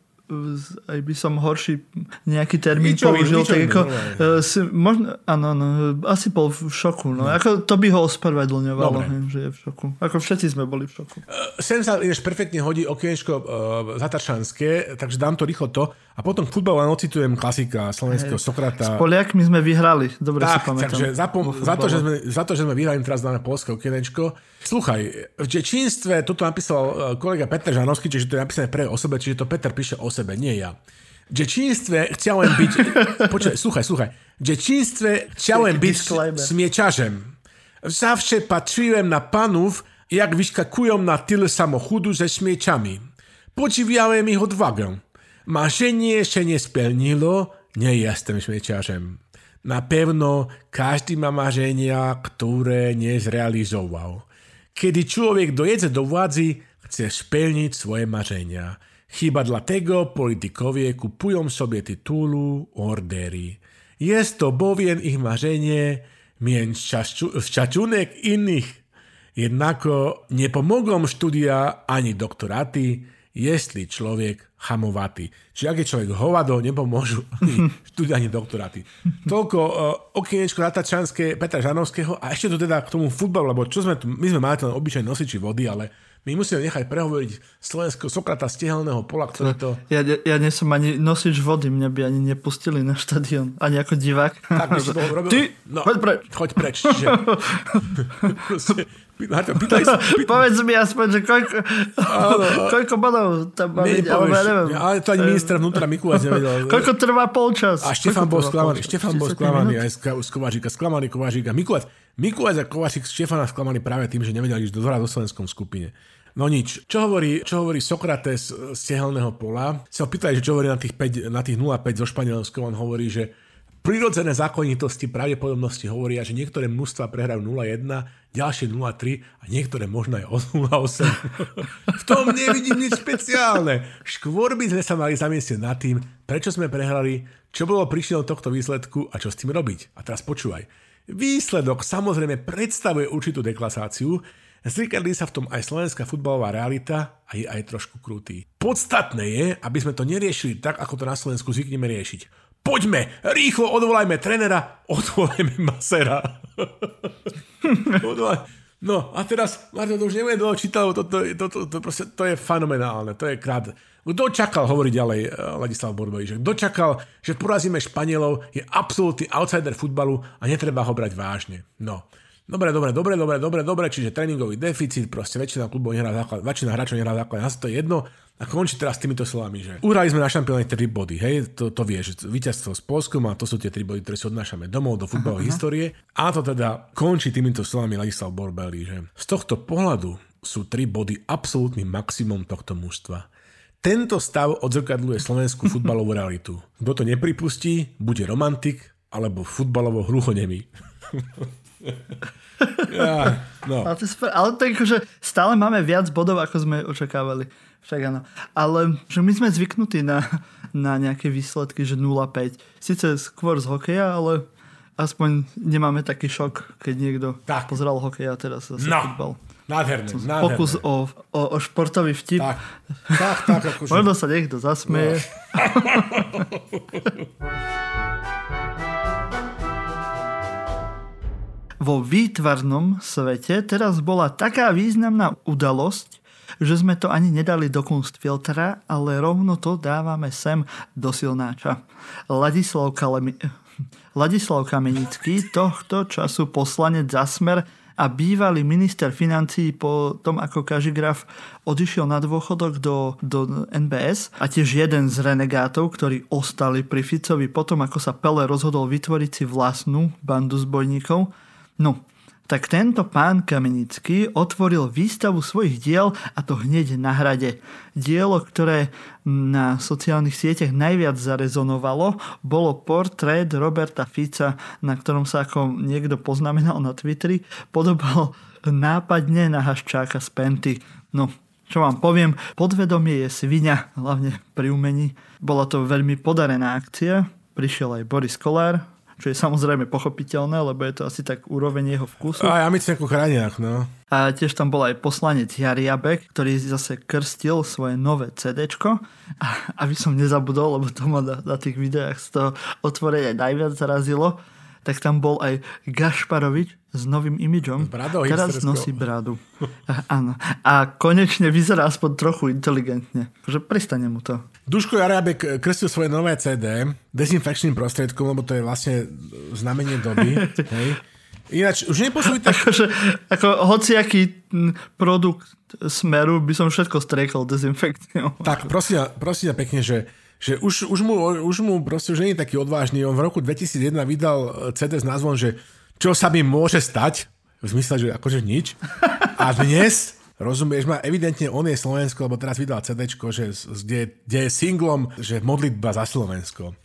aj by som horší nejaký termín Ničo, použil, tak ako, uh, si, možno, áno, áno, asi bol v šoku, no, no. Ako, to by ho ospravedlňovalo, hej, že je v šoku. Ako všetci sme boli v šoku. Uh, sem sa ináč perfektne hodí okienečko uh, zatačanské, takže dám to rýchlo to a potom v futbale ocitujem klasika slovenského Sokrata. S Poliakmi sme vyhrali, dobre tak, si pamätám. Takže za, za, to, že sme, za to, že sme vyhrali, teraz dáme polské okienečko. Sluchaj, v čínstve, toto napísal kolega Peter Žanovský, čiže to je napísané pre o sebe, čiže to Peter píše o sebe, nie ja. W dzieciństwie chciałem być... Poczekaj, słuchaj, słuchaj. W dzieciństwie chciałem być śmieciarzem. Zawsze patrzyłem na panów, jak wyskakują na tyle samochodu ze śmieciami. Podziwiałem ich odwagę. Marzenie się nie spełniło, nie jestem śmieciarzem. Na pewno każdy ma marzenia, które nie zrealizował. Kiedy człowiek dojedzie do władzy, chce spełnić swoje marzenia. Chyba dlatego politykowie kupują sobie tytuły, ordery. Jest to bowiem ich marzenie mieć szacunek innych. Jednako nie pomogą studia ani doktoraty, jeśli człowiek chamovatý. Čiže ak je človek hovado, nepomôžu ani štúdia, ani doktoráty. Toľko uh, okienečko natačanské Petra Žanovského a ešte to teda k tomu futbalu, lebo čo sme my sme mali ten obyčajný nosiči vody, ale my musíme nechať prehovoriť slovenského Sokrata z tehelného pola, ktorý to... Ja, ja nie som ani nosič vody, mňa by ani nepustili na štadión, ani ako divák. Tak by si to robil... Ty, no, choď preč. Choď preč, čiže... Pýtaj sa, pýtaj... Povedz mi aspoň, že koľko, koľko bodov tam má byť, alebo ja neviem. Ale to ani minister vnútra Mikuláš nevedel. koľko trvá polčas? A Štefan bol sklamaný, Štefan bol sklamaný aj z Kovážika, sklamaný Kovážika. Mikuláš, Mikuláš a Kovážik Štefana sklamaný práve tým, že nevedeli ísť do do slovenskom skupine. No nič. Čo hovorí, čo hovorí Sokrates z tehelného pola? Sa ho pýtali, že čo hovorí na tých, 5, na tých 0,5 zo Španielskou. On hovorí, že Prirodzené zákonitosti pravdepodobnosti hovoria, že niektoré množstva prehrajú 0,1, ďalšie 0,3 a niektoré možno aj 0,8. v tom nevidím nič špeciálne. Škôr by sme sa mali zamyslieť nad tým, prečo sme prehrali, čo bolo príčinou tohto výsledku a čo s tým robiť. A teraz počúvaj. Výsledok samozrejme predstavuje určitú deklasáciu, Zrikadlí sa v tom aj slovenská futbalová realita a je aj trošku krutý. Podstatné je, aby sme to neriešili tak, ako to na Slovensku zvykneme riešiť poďme, rýchlo odvolajme trenera, odvolajme masera. no a teraz, Marto, to už nebudem dlho čítať, to, to, to, to, to, proste, to je fenomenálne, to je krát. Kto čakal, hovorí ďalej eh, Ladislav Borboj, že kto čakal, že porazíme Španielov, je absolútny outsider futbalu a netreba ho brať vážne. No, Dobre, dobre, dobre, dobre, dobre, dobre, čiže tréningový deficit, proste väčšina klubov nehrá základ, väčšina hráčov nehrá základ, nás to je jedno. A končí teraz týmito slovami, že uhrali sme na šampióne 3 body, hej, to, to vieš, víťazstvo s Polskom a to sú tie 3 body, ktoré si odnášame domov do futbalovej histórie. A to teda končí týmito slovami Ladislav Borbeli, že z tohto pohľadu sú 3 body absolútnym maximum tohto mužstva. Tento stav odzrkadluje slovenskú futbalovú realitu. Kto to nepripustí, bude romantik alebo futbalovo hruchonemý. ja, no. ale, to je super, ale je akože stále máme viac bodov, ako sme očakávali. Však áno. Ale že my sme zvyknutí na, na nejaké výsledky, že 0-5. Sice skôr z hokeja, ale aspoň nemáme taký šok, keď niekto tak. pozeral hokej a teraz zase no. futbal. Nádherné, nádherné. Pokus o, o, o športový vtip. Tak, tak, tak. Akože... Možno sa niekto zasmeje. No. Vo výtvarnom svete teraz bola taká významná udalososť, že sme to ani nedali do kunstfiltra, ale rovno to dávame sem do silnáča. Ladislav, Kalemi... Ladislav Kamenický, tohto času poslanec za smer a bývalý minister financí po tom, ako Kažigraf odišiel na dôchodok do, do NBS a tiež jeden z renegátov, ktorí ostali pri Ficovi potom, ako sa Pele rozhodol vytvoriť si vlastnú bandu zbojníkov, No, tak tento pán Kamenický otvoril výstavu svojich diel a to hneď na hrade. Dielo, ktoré na sociálnych sieťach najviac zarezonovalo, bolo portrét Roberta Fica, na ktorom sa ako niekto poznamenal na Twitteri, podobal nápadne na haščáka z Penty. No, čo vám poviem, podvedomie je svinia, hlavne pri umení. Bola to veľmi podarená akcia, prišiel aj Boris Kolár, čo je samozrejme pochopiteľné, lebo je to asi tak úroveň jeho vkusu. A ja myslím ako chrániak, no. A tiež tam bol aj poslanec Jariabek, ktorý zase krstil svoje nové CD. A aby som nezabudol, lebo to ma na, na tých videách z toho otvorenia najviac zarazilo, tak tam bol aj Gašparovič s novým imidžom. Bradou Teraz nosí bradu. A, áno. A konečne vyzerá aspoň trochu inteligentne. Že pristane mu to. Duško Jarábek krestil svoje nové CD dezinfekčným prostriedkom, lebo to je vlastne znamenie doby. hej. Ináč, už nepočuli tak... Akože, ako hociaký produkt smeru by som všetko striekol dezinfekciou. Tak, prosím, prosím pekne, že že už, už, mu, už mu proste už nie je taký odvážny. On v roku 2001 vydal e, CD s názvom, že čo sa mi môže stať, v zmysle, že akože nič. A dnes, rozumieš ma, evidentne on je Slovensko, lebo teraz vydal CD, že, kde, kde je singlom, že modlitba za Slovensko.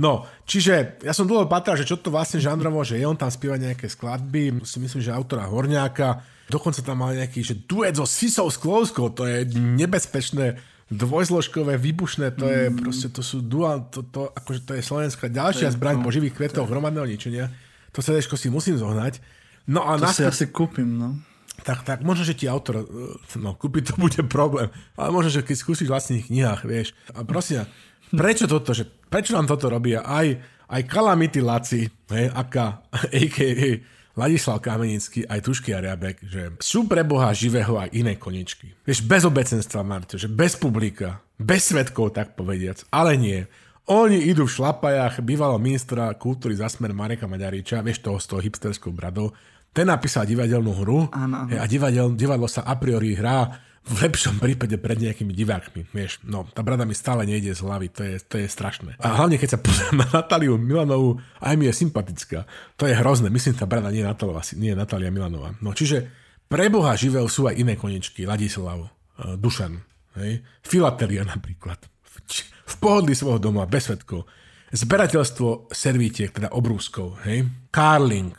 No, čiže ja som dlho patral, že čo to vlastne žánrovo, že je on tam spieva nejaké skladby, si myslím, že autora Horňáka, dokonca tam mal nejaký, že duet so Sisou Sklovskou, to je nebezpečné dvojzložkové, výbušné, to je mm. proste, to sú dual, to, to, akože to je slovenská ďalšia zbraň po živých kvetoch hromadného ničenia. To CD si musím zohnať. No a to si asi kúpim, no. tak, tak možno, že ti autor, e, no kúpiť to bude problém, ale možno, že keď skúsiš vlastných knihách, vieš. A prosím, prečo toto, že, prečo nám toto robia aj, aj Kalamity Laci, hej, aká, a.k.a. Ladislav Kamenický, aj Tušky a Riabek, že sú pre Boha živého aj iné koničky. Vieš, bez obecenstva, Marto, že bez publika, bez svetkov, tak povediac, ale nie. Oni idú v šlapajách bývalého ministra kultúry za smer Mareka Maďariča, vieš toho s toho hipsterskou bradou, ten napísal divadelnú hru áno. a divadel, divadlo sa a priori hrá v lepšom prípade pred nejakými divákmi, vieš. No, tá brada mi stále nejde z hlavy, to je, to je strašné. A hlavne, keď sa pozriem na Natáliu Milanovú, aj mi je sympatická. To je hrozné, myslím, tá brada nie je Natália, nie je Natália Milanová. No, čiže pre Boha živel sú aj iné koničky, Ladislav, uh, Dušan, hej? Filatelia napríklad. V, pohodlí svojho doma, bez svetkov. Zberateľstvo servítiek, teda obrúskov, hej? Carling,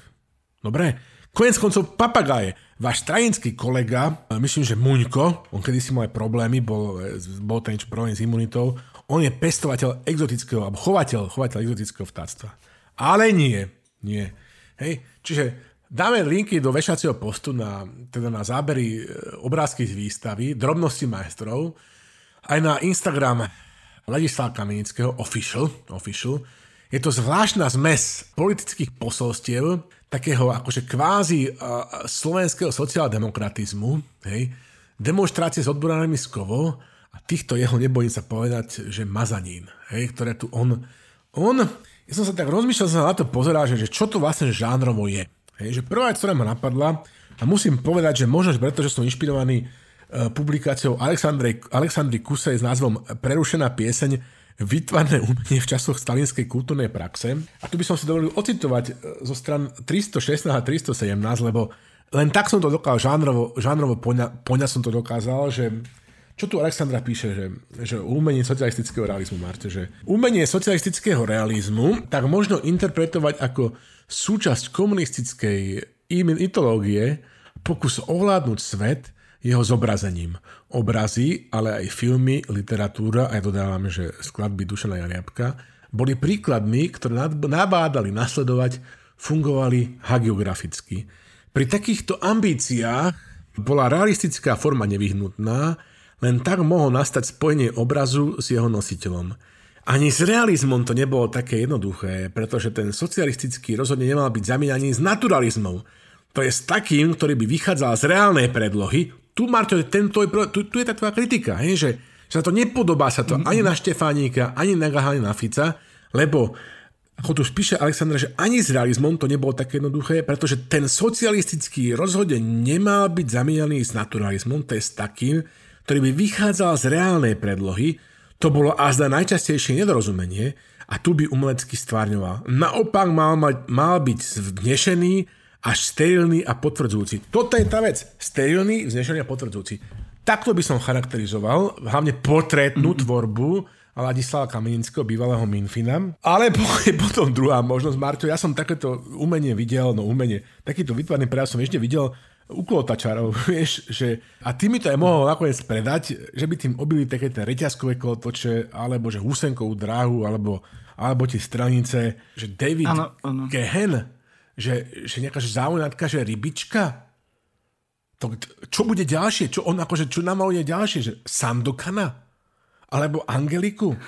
dobre? Konec koncov papagáje. Váš stranický kolega, myslím, že Muňko, on kedysi mal aj problémy, bol, bol ten niečo problém s imunitou, on je pestovateľ exotického, alebo chovateľ, chovateľ exotického vtáctva. Ale nie, nie. Hej, čiže dáme linky do vešacieho postu na, teda na zábery e, obrázky z výstavy, drobnosti majstrov, aj na Instagram Ladislav Kamenického, official, official. Je to zvláštna zmes politických posolstiev, takého akože kvázi uh, slovenského sociáldemokratizmu, hej, demonstrácie s odborármi z a týchto jeho, nebojím sa povedať, že mazanín, hej, ktoré tu on, on, ja som sa tak rozmýšľal, som sa na to pozeral, že, že čo to vlastne žánrovo je. Hej, že prvá vec, ktorá ma napadla, a musím povedať, že možno preto, že som inšpirovaný uh, publikáciou Alexandry, Alexandry Kusej s názvom Prerušená pieseň, vytvarné umenie v časoch stalinskej kultúrnej praxe. A tu by som si dovolil ocitovať e, zo stran 316 a 317, lebo len tak som to dokázal, žánrovo, žánrovo poňa, poňa som to dokázal, že čo tu Alexandra píše, že, že umenie socialistického realizmu, Marte, že umenie socialistického realizmu tak možno interpretovať ako súčasť komunistickej ideológie, pokus ovládnuť svet, jeho zobrazením. Obrazy, ale aj filmy, literatúra, aj dodávame, že skladby Dušana Jariabka, boli príkladmi, ktoré nabádali nasledovať, fungovali hagiograficky. Pri takýchto ambíciách bola realistická forma nevyhnutná, len tak mohol nastať spojenie obrazu s jeho nositeľom. Ani s realizmom to nebolo také jednoduché, pretože ten socialistický rozhodne nemal byť zamieňaný s naturalizmom. To je s takým, ktorý by vychádzal z reálnej predlohy, tu, Marto, tento, tu, tu je tá tvoja kritika, hej, že, že sa to nepodobá sa to ani na Štefánika, ani na Gahani, na Fica, lebo ako tu spíše Aleksandra, že ani s realizmom to nebolo také jednoduché, pretože ten socialistický rozhodne nemal byť zamieňaný s naturalizmom, to je s takým, ktorý by vychádzal z reálnej predlohy, to bolo azda najčastejšie nedorozumenie a tu by umelecky stvárňoval. Naopak mal, mať, mal byť vnešený až sterilný a potvrdzujúci. Toto je tá vec. Sterilný, vznešený a potvrdzujúci. Takto by som charakterizoval hlavne portrétnu mm-hmm. tvorbu Ladislava Kamenického, bývalého Minfina. Ale potom druhá možnosť, Marto, ja som takéto umenie videl, no umenie, takýto vytvarný prejav som ešte videl u klotačárov, vieš, že a ty mi to aj mohol nakoniec predať, že by tým obili také tie reťazkové kolotoče, alebo že husenkovú dráhu, alebo, alebo tie stranice, že David ano, ano. Gehen že, že nejaká zaujímavá že rybička. To, čo bude ďalšie? Čo on akože, čo namaluje ďalšie? Že Sandokana? Alebo Angeliku?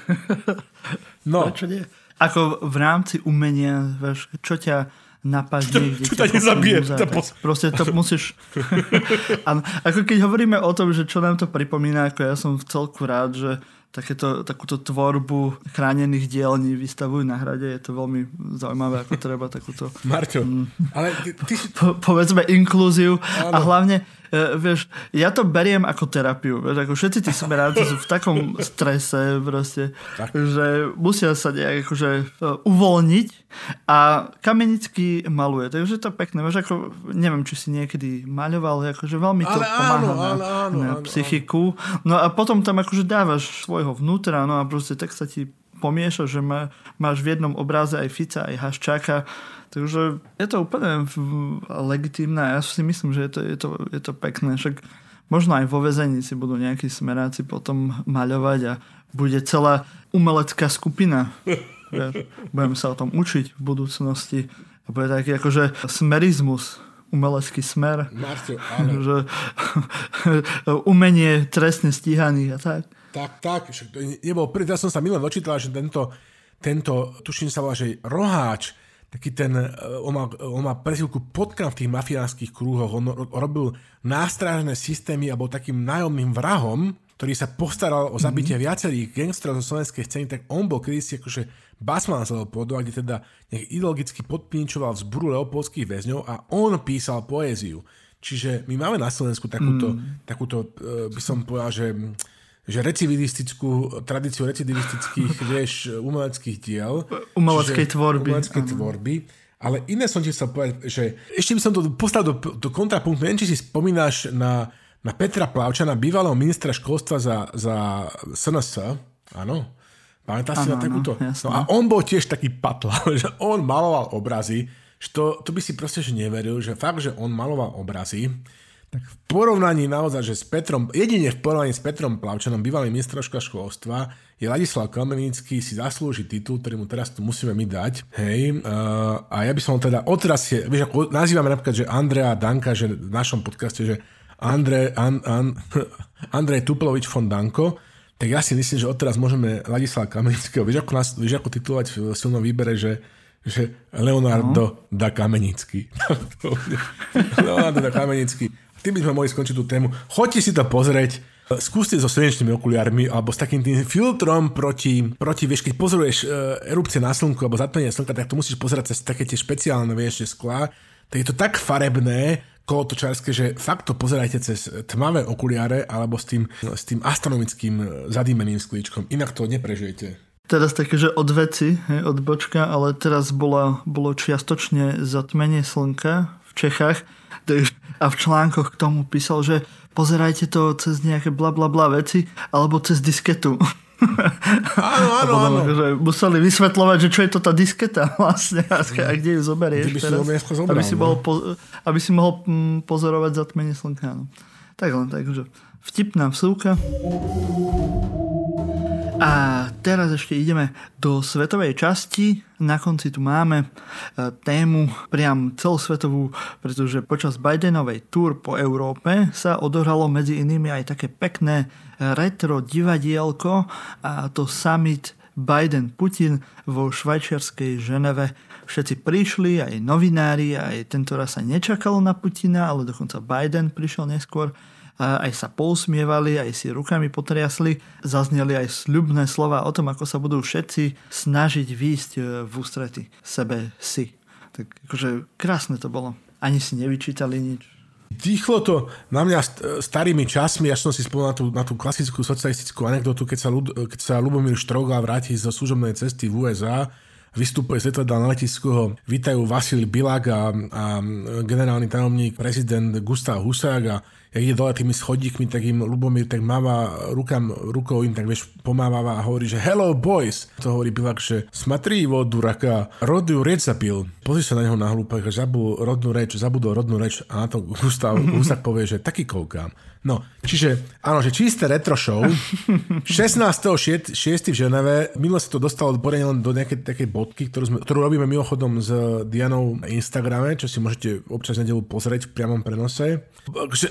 No. Čo nie? Ako v rámci umenia, vieš, čo ťa napadne, čo ťa nezabije. Pos... Proste to musíš... ako keď hovoríme o tom, že čo nám to pripomína, ako ja som v celku rád, že takéto, takúto tvorbu chránených dielní vystavujú na hrade. Je to veľmi zaujímavé, ako treba takúto... Marťo, mm, ale ty, ty. Po, povedzme inklúziu a hlavne vieš, ja to beriem ako terapiu. Vieš, ako všetci tí smeráci sú v takom strese proste, tak. že musia sa nejak akože uh, uvoľniť a Kamenický maluje. Takže to je pekné. Vieš, ako, neviem, či si niekedy maľoval, akože veľmi to ale pomáha áno, na, áno, áno, na psychiku. No a potom tam akože dávaš svojho vnútra, no a proste tak sa ti pomieša, že má, máš v jednom obráze aj Fica, aj Haščáka Takže je to úplne legitímne a ja si myslím, že je to, je to, je to pekné. Však možno aj vo vezení si budú nejakí smeráci potom maľovať a bude celá umelecká skupina. Budeme sa o tom učiť v budúcnosti. A bude taký akože smerizmus umelecký smer. Ale... Že, umenie trestne stíhaných a tak. Tak, tak, nebol prvý, teraz som sa milé dočítal, že tento, tento, tuším sa volá, že Roháč, taký ten, e, on má, on má presivku potkan v tých mafiánskych krúhoch, on robil nástražné systémy a bol takým nájomným vrahom, ktorý sa postaral o zabitie mm-hmm. viacerých gangstrov zo slovenskej scény, tak on bol kedysi akože Basman z Leopoldu, kde teda nech ideologicky podpinčoval vzburu leopoldských väzňov a on písal poéziu. Čiže my máme na Slovensku takúto, mm. takúto e, by som povedal, že že recidivistickú tradíciu recidivistických, vieš, umeleckých diel. Umeleckej tvorby. Umeleckej tvorby. Ale iné som ti chcel povedať, že ešte by som to postavil do, do kontrapunktu. Neviem, či si spomínaš na, na Petra Plavčana, bývalého ministra školstva za, za SNS. Áno. Pamätáš si na takúto? No a on bol tiež taký patla, že on maloval obrazy, že to, to by si proste že neveril, že fakt, že on maloval obrazy tak v porovnaní naozaj, že s Petrom, jedine v porovnaní s Petrom Plavčanom, bývalým ministroška školstva, je Ladislav Kamenický si zaslúži titul, ktorý mu teraz tu musíme my dať. Hej, uh, a ja by som teda odteraz, je, vieš, ako nazývame napríklad, že Andrea Danka, že v našom podcaste, že Andre, an, an, Andrej Tuplovič von Danko, tak ja si myslím, že odteraz môžeme Ladislav Kamenického, vieš ako, vieš ako titulovať v silnom výbere, že že Leonardo no. da Kamenický. Leonardo da Kamenický tým by sme mohli skončiť tú tému. Choďte si to pozrieť, skúste so slnečnými okuliarmi alebo s takým tým filtrom proti, proti vieš, keď pozoruješ uh, erupcie na slnku alebo zatmenie slnka, tak to musíš pozerať cez také tie špeciálne, vieš, sklá. Tak je to tak farebné, kolotočárske, že fakt to pozerajte cez tmavé okuliare alebo s tým, s tým astronomickým e, zadýmeným sklíčkom. Inak to neprežijete. Teraz také, že od veci, hej, od bočka, ale teraz bola, bolo čiastočne zatmenie slnka v Čechách a v článkoch k tomu písal, že pozerajte to cez nejaké bla bla bla veci alebo cez disketu. Áno, áno, áno. Že museli vysvetľovať, že čo je to tá disketa vlastne a, a kde ju zoberieš by teraz, zobral, aby, si mohol, po, aby si mohol mm, pozorovať zatmenie slnka. No. Tak len tak, že vtipná vsúka. A teraz ešte ideme do svetovej časti. Na konci tu máme e, tému priam celosvetovú, pretože počas Bidenovej túr po Európe sa odohralo medzi inými aj také pekné retro divadielko a to summit Biden-Putin vo švajčiarskej Ženeve. Všetci prišli, aj novinári, aj tento sa nečakalo na Putina, ale dokonca Biden prišiel neskôr aj sa pousmievali, aj si rukami potriasli. Zazneli aj sľubné slova o tom, ako sa budú všetci snažiť výjsť e, v ústrety sebe si. Tak akože krásne to bolo. Ani si nevyčítali nič. Dýchlo to na mňa starými časmi, ja som si spomenul na tú, na tú klasickú socialistickú anekdotu, keď sa, Lud, keď sa Lubomír Štroga vráti zo služobnej cesty v USA, vystupuje z letadla na letisku, ho vítajú Vasil Bilák a, a generálny tajomník prezident Gustav Husák a jak ide dole tými schodíkmi, tak im Lubomír tak máva rukam, rukou im tak vieš pomáva a hovorí, že hello boys. To hovorí Bilak, že smatrí vo duraka, rodnú reč zapil. Pozri sa na neho na hlúpak, zabudol rodnú reč, zabudol rodnú reč a na to Gustav Husak povie, že taký koukám. No, čiže áno, že čisté retro show. 16.6. v Ženeve. Minule sa to dostalo len do nejakej takej bodky, ktorú, sme, ktorú robíme mimochodom s Dianou na Instagrame, čo si môžete občas nedelu pozrieť v priamom prenose.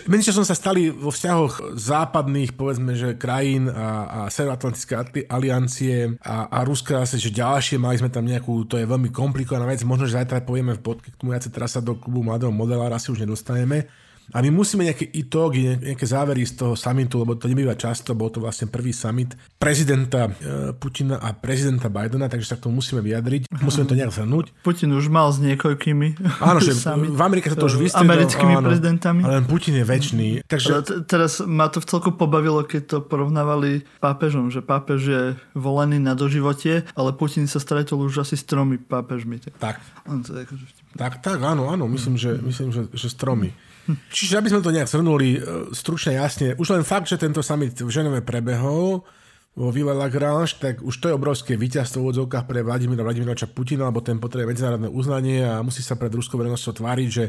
Menšie som sa stali vo vzťahoch západných, povedzme, že krajín a, a Severoatlantické aliancie a, a Ruska zase, že ďalšie, mali sme tam nejakú, to je veľmi komplikovaná vec, možno, že zajtra povieme v bodke k tomu viacej, teraz sa do klubu mladého modelára asi už nedostaneme. A my musíme nejaké itógy, nejaké závery z toho samitu, lebo to nebýva často, bol to vlastne prvý summit prezidenta e, Putina a prezidenta Bidena, takže sa k tomu musíme vyjadriť. Musíme to nejak zhrnúť. Putin už mal s niekoľkými Áno, že v Amerike sa to už vystriedalo. Americkými áno, prezidentami. Ale Putin je väčší. Takže... T- teraz ma to v celku pobavilo, keď to porovnávali pápežom, že pápež je volený na doživotie, ale Putin sa stretol už asi s tromi pápežmi. Tak. Akože tak, tak, áno, áno, myslím, že, myslím, že, že stromy. Čiže aby sme to nejak zhrnuli e, stručne jasne, už len fakt, že tento summit v Ženeve prebehol vo Ville Lagrange, tak už to je obrovské víťazstvo v odzovkách pre Vladimíra Vladimiroča Putina, lebo ten potrebuje medzinárodné uznanie a musí sa pred ruskou verejnosťou tváriť, že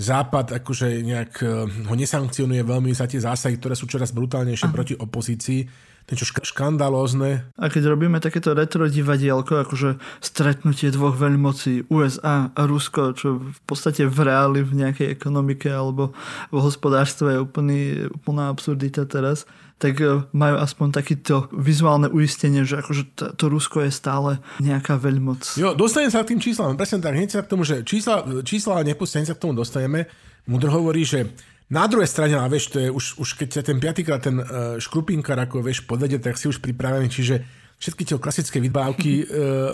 Západ akože nejak e, ho nesankcionuje veľmi za tie zásahy, ktoré sú čoraz brutálnejšie Aha. proti opozícii. Niečo šk- škandalózne. A keď robíme takéto retro divadielko, akože stretnutie dvoch veľmocí USA a Rusko, čo v podstate v reáli v nejakej ekonomike alebo v hospodárstve je úplný, úplná absurdita teraz, tak e, majú aspoň takéto vizuálne uistenie, že akože to, to Rusko je stále nejaká veľmoc. Jo, dostanem sa k tým číslam. Presne tak, hneď sa k tomu, že čísla, čísla nepustenie sa k tomu dostaneme. Mudr hovorí, že na druhej strane, ale vieš, to je už, už keď sa ten piatýkrát ten uh, škrupinkár ako vieš podvede, tak si už pripravený, čiže všetky tie klasické vybávky uh,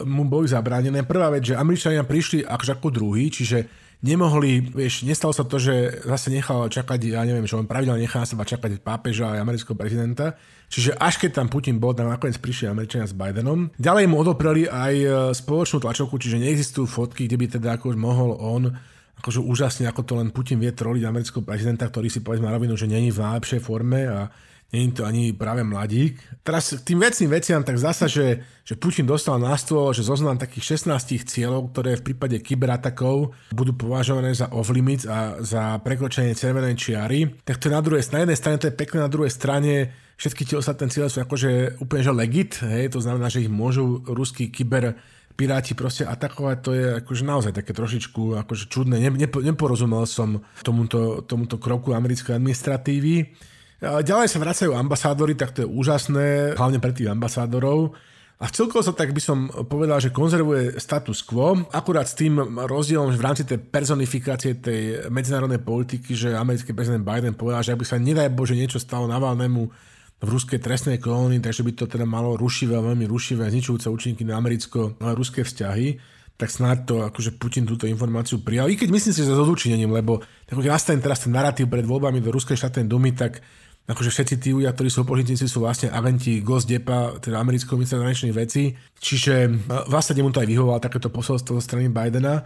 mu boli zabránené. Prvá vec, že Američania prišli až ako druhý, čiže nemohli, vieš, nestalo sa to, že zase nechal čakať, ja neviem, že on pravidelne nechá na seba čakať pápeža a amerického prezidenta. Čiže až keď tam Putin bol, tam nakoniec prišli Američania s Bidenom. Ďalej mu odopreli aj e, spoločnú tlačovku, čiže neexistujú fotky, kde by teda ako mohol on akože úžasne, ako to len Putin vie troliť amerického prezidenta, ktorý si povedzme na rovinu, že není v najlepšej forme a není to ani práve mladík. Teraz tým vecným veciam, tak zasa, že, že Putin dostal na stôl, že zoznam takých 16 cieľov, ktoré v prípade kyberatakov budú považované za off-limits a za prekročenie červenej čiary. Tak to je na druhej na jednej strane to je pekné, na druhej strane všetky tie ostatné cieľe sú akože úplne že legit, hej, to znamená, že ich môžu ruský kyber piráti proste atakovať, to je akože naozaj také trošičku akože čudné. Ne, nepo, neporozumel som tomuto, tomuto kroku americkej administratívy. Ďalej sa vracajú ambasádory, tak to je úžasné, hlavne pre tých ambasádorov. A celkovo sa tak by som povedal, že konzervuje status quo, akurát s tým rozdielom, že v rámci tej personifikácie tej medzinárodnej politiky, že americký prezident Biden povedal, že ak by sa nedaj Bože niečo stalo Navalnému v ruskej trestnej kolónii, takže by to teda malo rušivé, veľmi rušivé, zničujúce účinky na americko-ruské vzťahy, tak snáď to akože Putin túto informáciu prijal. I keď myslím si, že za odúčinením, lebo tak keď nastane teraz ten narratív pred voľbami do Ruskej štátnej dumy, tak akože všetci tí ľudia, ktorí sú opozitíci, sú vlastne agenti Gosdepa, teda amerického ministra zahraničných vecí. Čiže vlastne mu to aj vyhovoval takéto posolstvo zo strany Bidena.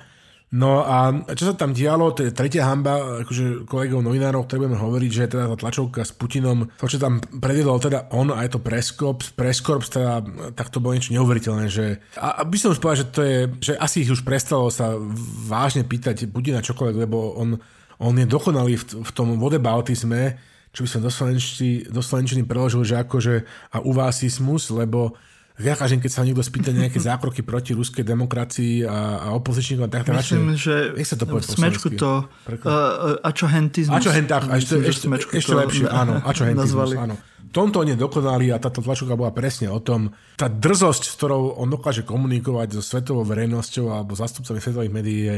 No a čo sa tam dialo, to je tretia hamba akože kolegov novinárov, ktoré budeme hovoriť, že teda tá tlačovka s Putinom, to čo tam predjedol teda on a je to Preskorps, Preskorps teda, tak to bolo niečo neuveriteľné, že a, by som už povedal, že to je, že asi ich už prestalo sa vážne pýtať Putina čokoľvek, lebo on, on je dokonalý v, v tom vodebautizme, čo by som do, slovenčiny preložil, že akože a uvásismus, lebo ja každým, keď sa niekto spýta nejaké zákroky proti ruskej demokracii a, a opozičníkom, tak to Myslím, radšej, že sa to v smečku to uh, ačohentizmus. Ačohentách, a ešte, ešte, ešte lepšie, áno, ačohentizmus, áno. Tomto on je dokonalý a táto tlačovka bola presne o tom. Tá drzosť, s ktorou on dokáže komunikovať so svetovou verejnosťou alebo zastupcami svetových médií je,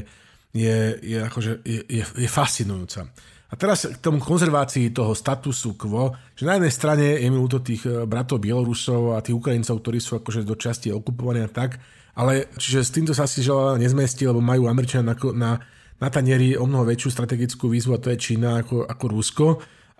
je, je, akože, je, je, je fascinujúca. A teraz k tomu konzervácii toho statusu quo, že na jednej strane je mi ľúto tých eh, bratov Bielorusov a tých Ukrajincov, ktorí sú akože do časti okupovaní a tak, ale čiže s týmto sa si žela nezmestí, lebo majú Američania na, na, na tanieri o mnoho väčšiu strategickú výzvu a to je Čína ako, ako Rusko.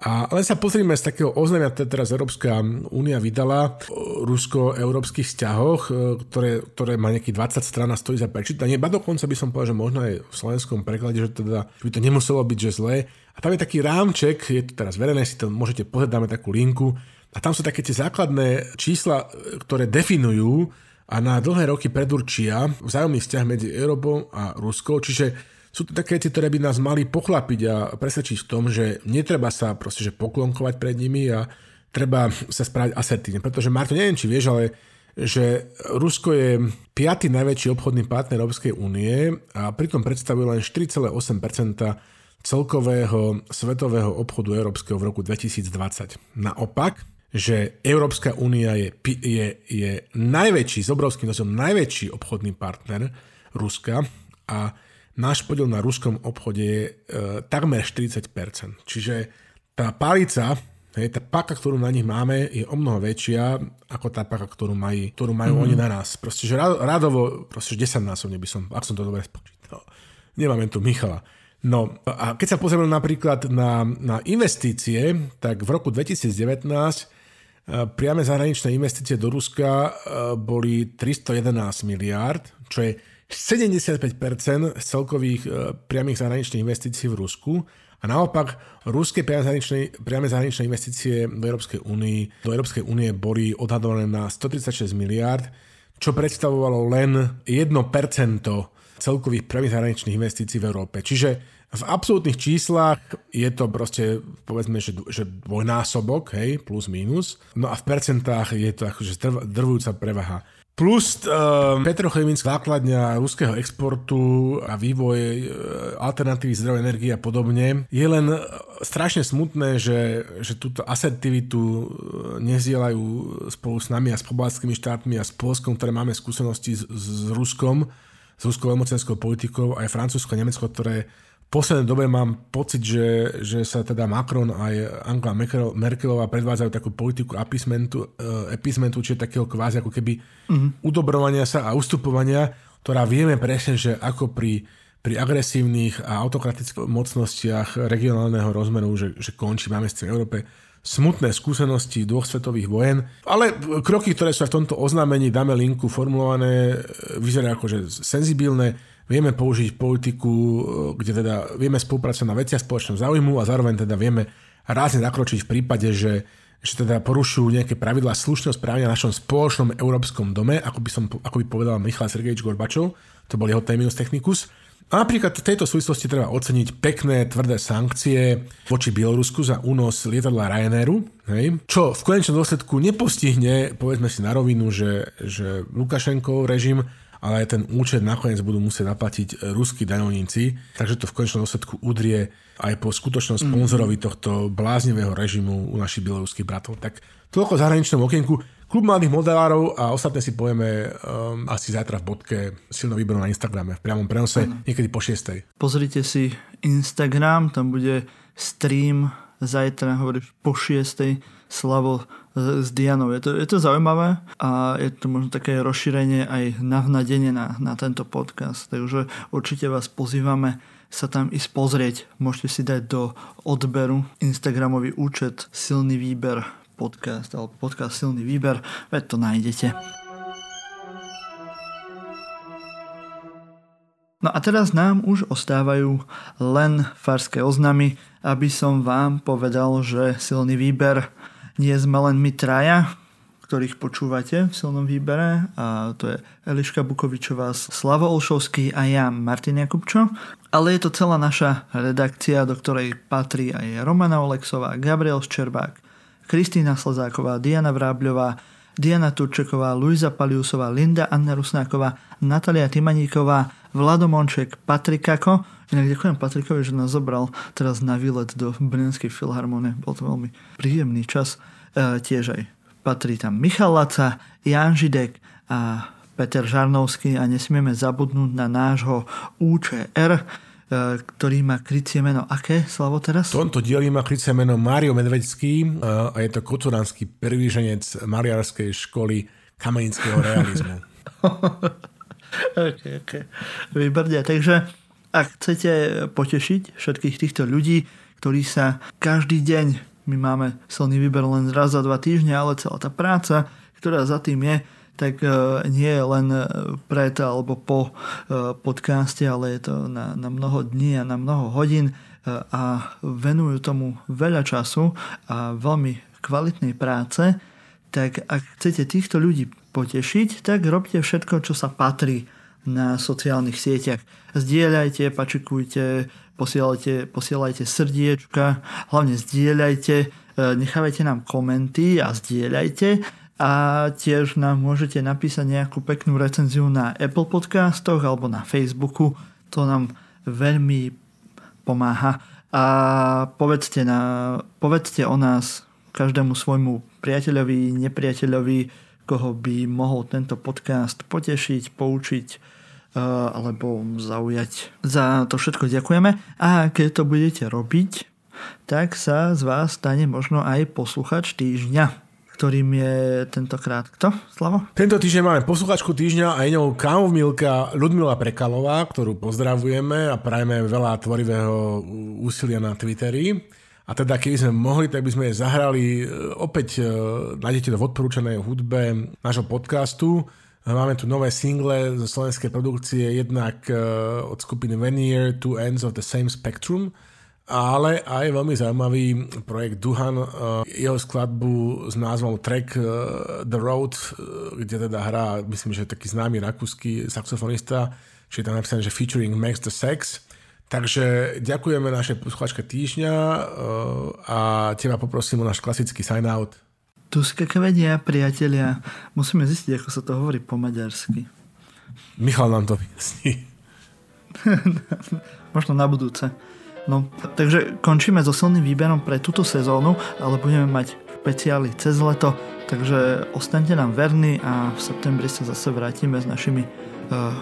A len sa pozrieme z takého oznámia, ktoré teraz Európska únia vydala o rusko-európskych vzťahoch, e, ktoré, ktoré má nejakých 20 strán a stojí za prečítanie. Ba dokonca by som povedal, že možno aj v slovenskom preklade, že, teda, by to nemuselo byť, že zlé. A tam je taký rámček, je to teraz verejné, si to môžete pozrieť, dáme takú linku. A tam sú také tie základné čísla, ktoré definujú a na dlhé roky predurčia vzájomný vzťah medzi Európou a Ruskou. Čiže sú to také veci, ktoré by nás mali pochlapiť a presvedčiť v tom, že netreba sa proste že poklonkovať pred nimi a treba sa správať asertívne. Pretože Marto, neviem, či vieš, ale že Rusko je piatý najväčší obchodný partner Európskej únie a pritom predstavuje len 4,8% celkového svetového obchodu európskeho v roku 2020. Naopak, že Európska únia je, je, je najväčší, s obrovským nosom, najväčší obchodný partner Ruska a náš podiel na ruskom obchode je e, takmer 40%. Čiže tá palica, hej, tá paka, ktorú na nich máme, je o mnoho väčšia ako tá paka, ktorú, mají, ktorú majú mm-hmm. oni na nás. Proste, že radovo, proste 10 násobne by som, ak som to dobre spočítal. Nemáme tu Michala. No a keď sa pozrieme napríklad na, na investície, tak v roku 2019 e, priame zahraničné investície do Ruska e, boli 311 miliárd, čo je 75% z celkových e, priamých zahraničných investícií v Rusku a naopak ruské priame zahraničné, priame zahraničné investície do Európskej únie do Európskej únie boli odhadované na 136 miliárd, čo predstavovalo len 1% celkových priamých zahraničných investícií v Európe. Čiže V absolútnych číslach je to proste, povedzme, že, že dvojnásobok, hej, plus minus. No a v percentách je to akože drvujúca prevaha. Plus uh, petrochemická základňa ruského exportu a vývoj uh, alternatívy zdrojov energie a podobne je len strašne smutné, že, že túto asertivitu nezdielajú spolu s nami a s pobalskými štátmi a s Polskom, ktoré máme skúsenosti s, s Ruskom, s ruskou emocenskou politikou, aj Francúzsko a Nemecko, ktoré poslednej dobe mám pocit, že, že sa teda Macron aj Angela Merkelová predvádzajú takú politiku apismentu, epismentu, čiže takého kvázi ako keby mm-hmm. udobrovania sa a ustupovania, ktorá vieme presne, že ako pri, pri agresívnych a autokratických mocnostiach regionálneho rozmeru, že, že končí, máme v Európe smutné skúsenosti dvoch svetových vojen, ale kroky, ktoré sú v tomto oznámení, dáme linku, formulované, vyzerajú ako že senzibilné, vieme použiť politiku, e, kde teda vieme spolupracovať na veciach spoločného záujmu a zároveň teda vieme rázne zakročiť v prípade, že, že teda porušujú nejaké pravidlá slušného správania v našom spoločnom európskom dome, ako by, som, ako by povedal Michal Sergejič Gorbačov, to bol jeho terminus technicus. A napríklad v tejto súvislosti treba oceniť pekné, tvrdé sankcie voči Bielorusku za únos lietadla Ryanairu, hej, čo v konečnom dôsledku nepostihne, povedzme si na rovinu, že, že Lukašenkov režim ale aj ten účet nakoniec budú musieť zaplatiť e, ruskí daňovníci, takže to v konečnom dôsledku udrie aj po skutočnom mhm. sponzorovi tohto bláznivého režimu u našich bieloruských bratov. Tak toľko zahraničnom okienku. Klub mladých modelárov a ostatné si povieme um, asi zajtra v bodke silno výberu na Instagrame v priamom prenose, uh-huh. niekedy po 6. Pozrite si Instagram, tam bude stream zajtra, hovoríš po 6. Slavo s Dianou. Je to, je to zaujímavé a je to možno také rozšírenie aj navnadenie na, na tento podcast. Takže určite vás pozývame sa tam ísť pozrieť. Môžete si dať do odberu Instagramový účet Silný výber podcast alebo podcast Silný výber, veď to nájdete. No a teraz nám už ostávajú len farské oznamy, aby som vám povedal, že silný výber nie sme len my traja, ktorých počúvate v silnom výbere a to je Eliška Bukovičová, Slavo Olšovský a ja Martin Jakubčo. Ale je to celá naša redakcia, do ktorej patrí aj Romana Olexová, Gabriel Ščerbák, Kristýna Slazáková, Diana Vrábľová, Diana Turčeková, Luisa Paliusová, Linda Anna Rusnáková, Natalia Timaníková, Vlado Monček, Patrik Kako. Inak ďakujem Patrikovi, že nás zobral teraz na výlet do Brnenskej filharmonie. Bol to veľmi príjemný čas. E, tiež aj patrí tam Michal Laca, Jan Židek a Peter Žarnovský a nesmieme zabudnúť na nášho UČR, ktorý má krycie meno aké, Slavo, teraz? V tomto dieli má krycie meno Mário Medvedský e, a je to kocuránsky prvýženec maliarskej školy kamenického realizmu. ok, ok. Výborne. Takže ak chcete potešiť všetkých týchto ľudí, ktorí sa každý deň my máme silný výber len raz za dva týždne, ale celá tá práca, ktorá za tým je, tak e, nie len e, pred alebo po e, podcaste, ale je to na, na mnoho dní a na mnoho hodín a venujú tomu veľa času a veľmi kvalitnej práce, tak ak chcete týchto ľudí potešiť, tak robte všetko, čo sa patrí na sociálnych sieťach. Zdieľajte, pačikujte, posielajte, posielajte srdiečka, hlavne zdieľajte, nechávajte nám komenty a zdieľajte a tiež nám môžete napísať nejakú peknú recenziu na Apple podcastoch alebo na Facebooku. To nám veľmi pomáha. A povedzte, na, povedzte o nás každému svojmu priateľovi, nepriateľovi, koho by mohol tento podcast potešiť, poučiť Eh, alebo zaujať. Za to všetko ďakujeme a keď to budete robiť, tak sa z vás stane možno aj posluchač týždňa ktorým je tentokrát kto, Slavo? Tento týždeň máme posluchačku týždňa a je ňou kámovmilka Ludmila Prekalová, ktorú pozdravujeme a prajeme veľa tvorivého úsilia na Twitteri. A teda keby sme mohli, tak by sme je zahrali eh, opäť eh, nájdete to v odporúčanej hudbe nášho podcastu. Máme tu nové single zo slovenskej produkcie, jednak uh, od skupiny Veneer, Two Ends of the Same Spectrum, ale aj veľmi zaujímavý projekt Duhan, uh, jeho skladbu s názvom track uh, The Road, uh, kde teda hrá, myslím, že taký známy rakúsky saxofonista, čiže tam napísané, že featuring Max the Sex, Takže ďakujeme našej posluchačke týždňa a teba poprosím o náš klasický sign-out. Tu skakavedia, priatelia. Musíme zistiť, ako sa to hovorí po maďarsky. Michal nám to vyjasní. Možno na budúce. No, takže končíme so silným výberom pre túto sezónu, ale budeme mať špeciály cez leto, takže ostaňte nám verní a v septembri sa zase vrátime s našimi uh,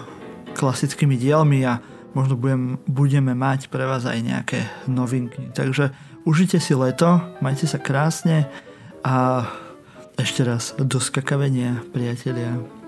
klasickými dielmi a možno budem, budeme mať pre vás aj nejaké novinky. Takže užite si leto, majte sa krásne a ešte raz do skakavenia, priatelia.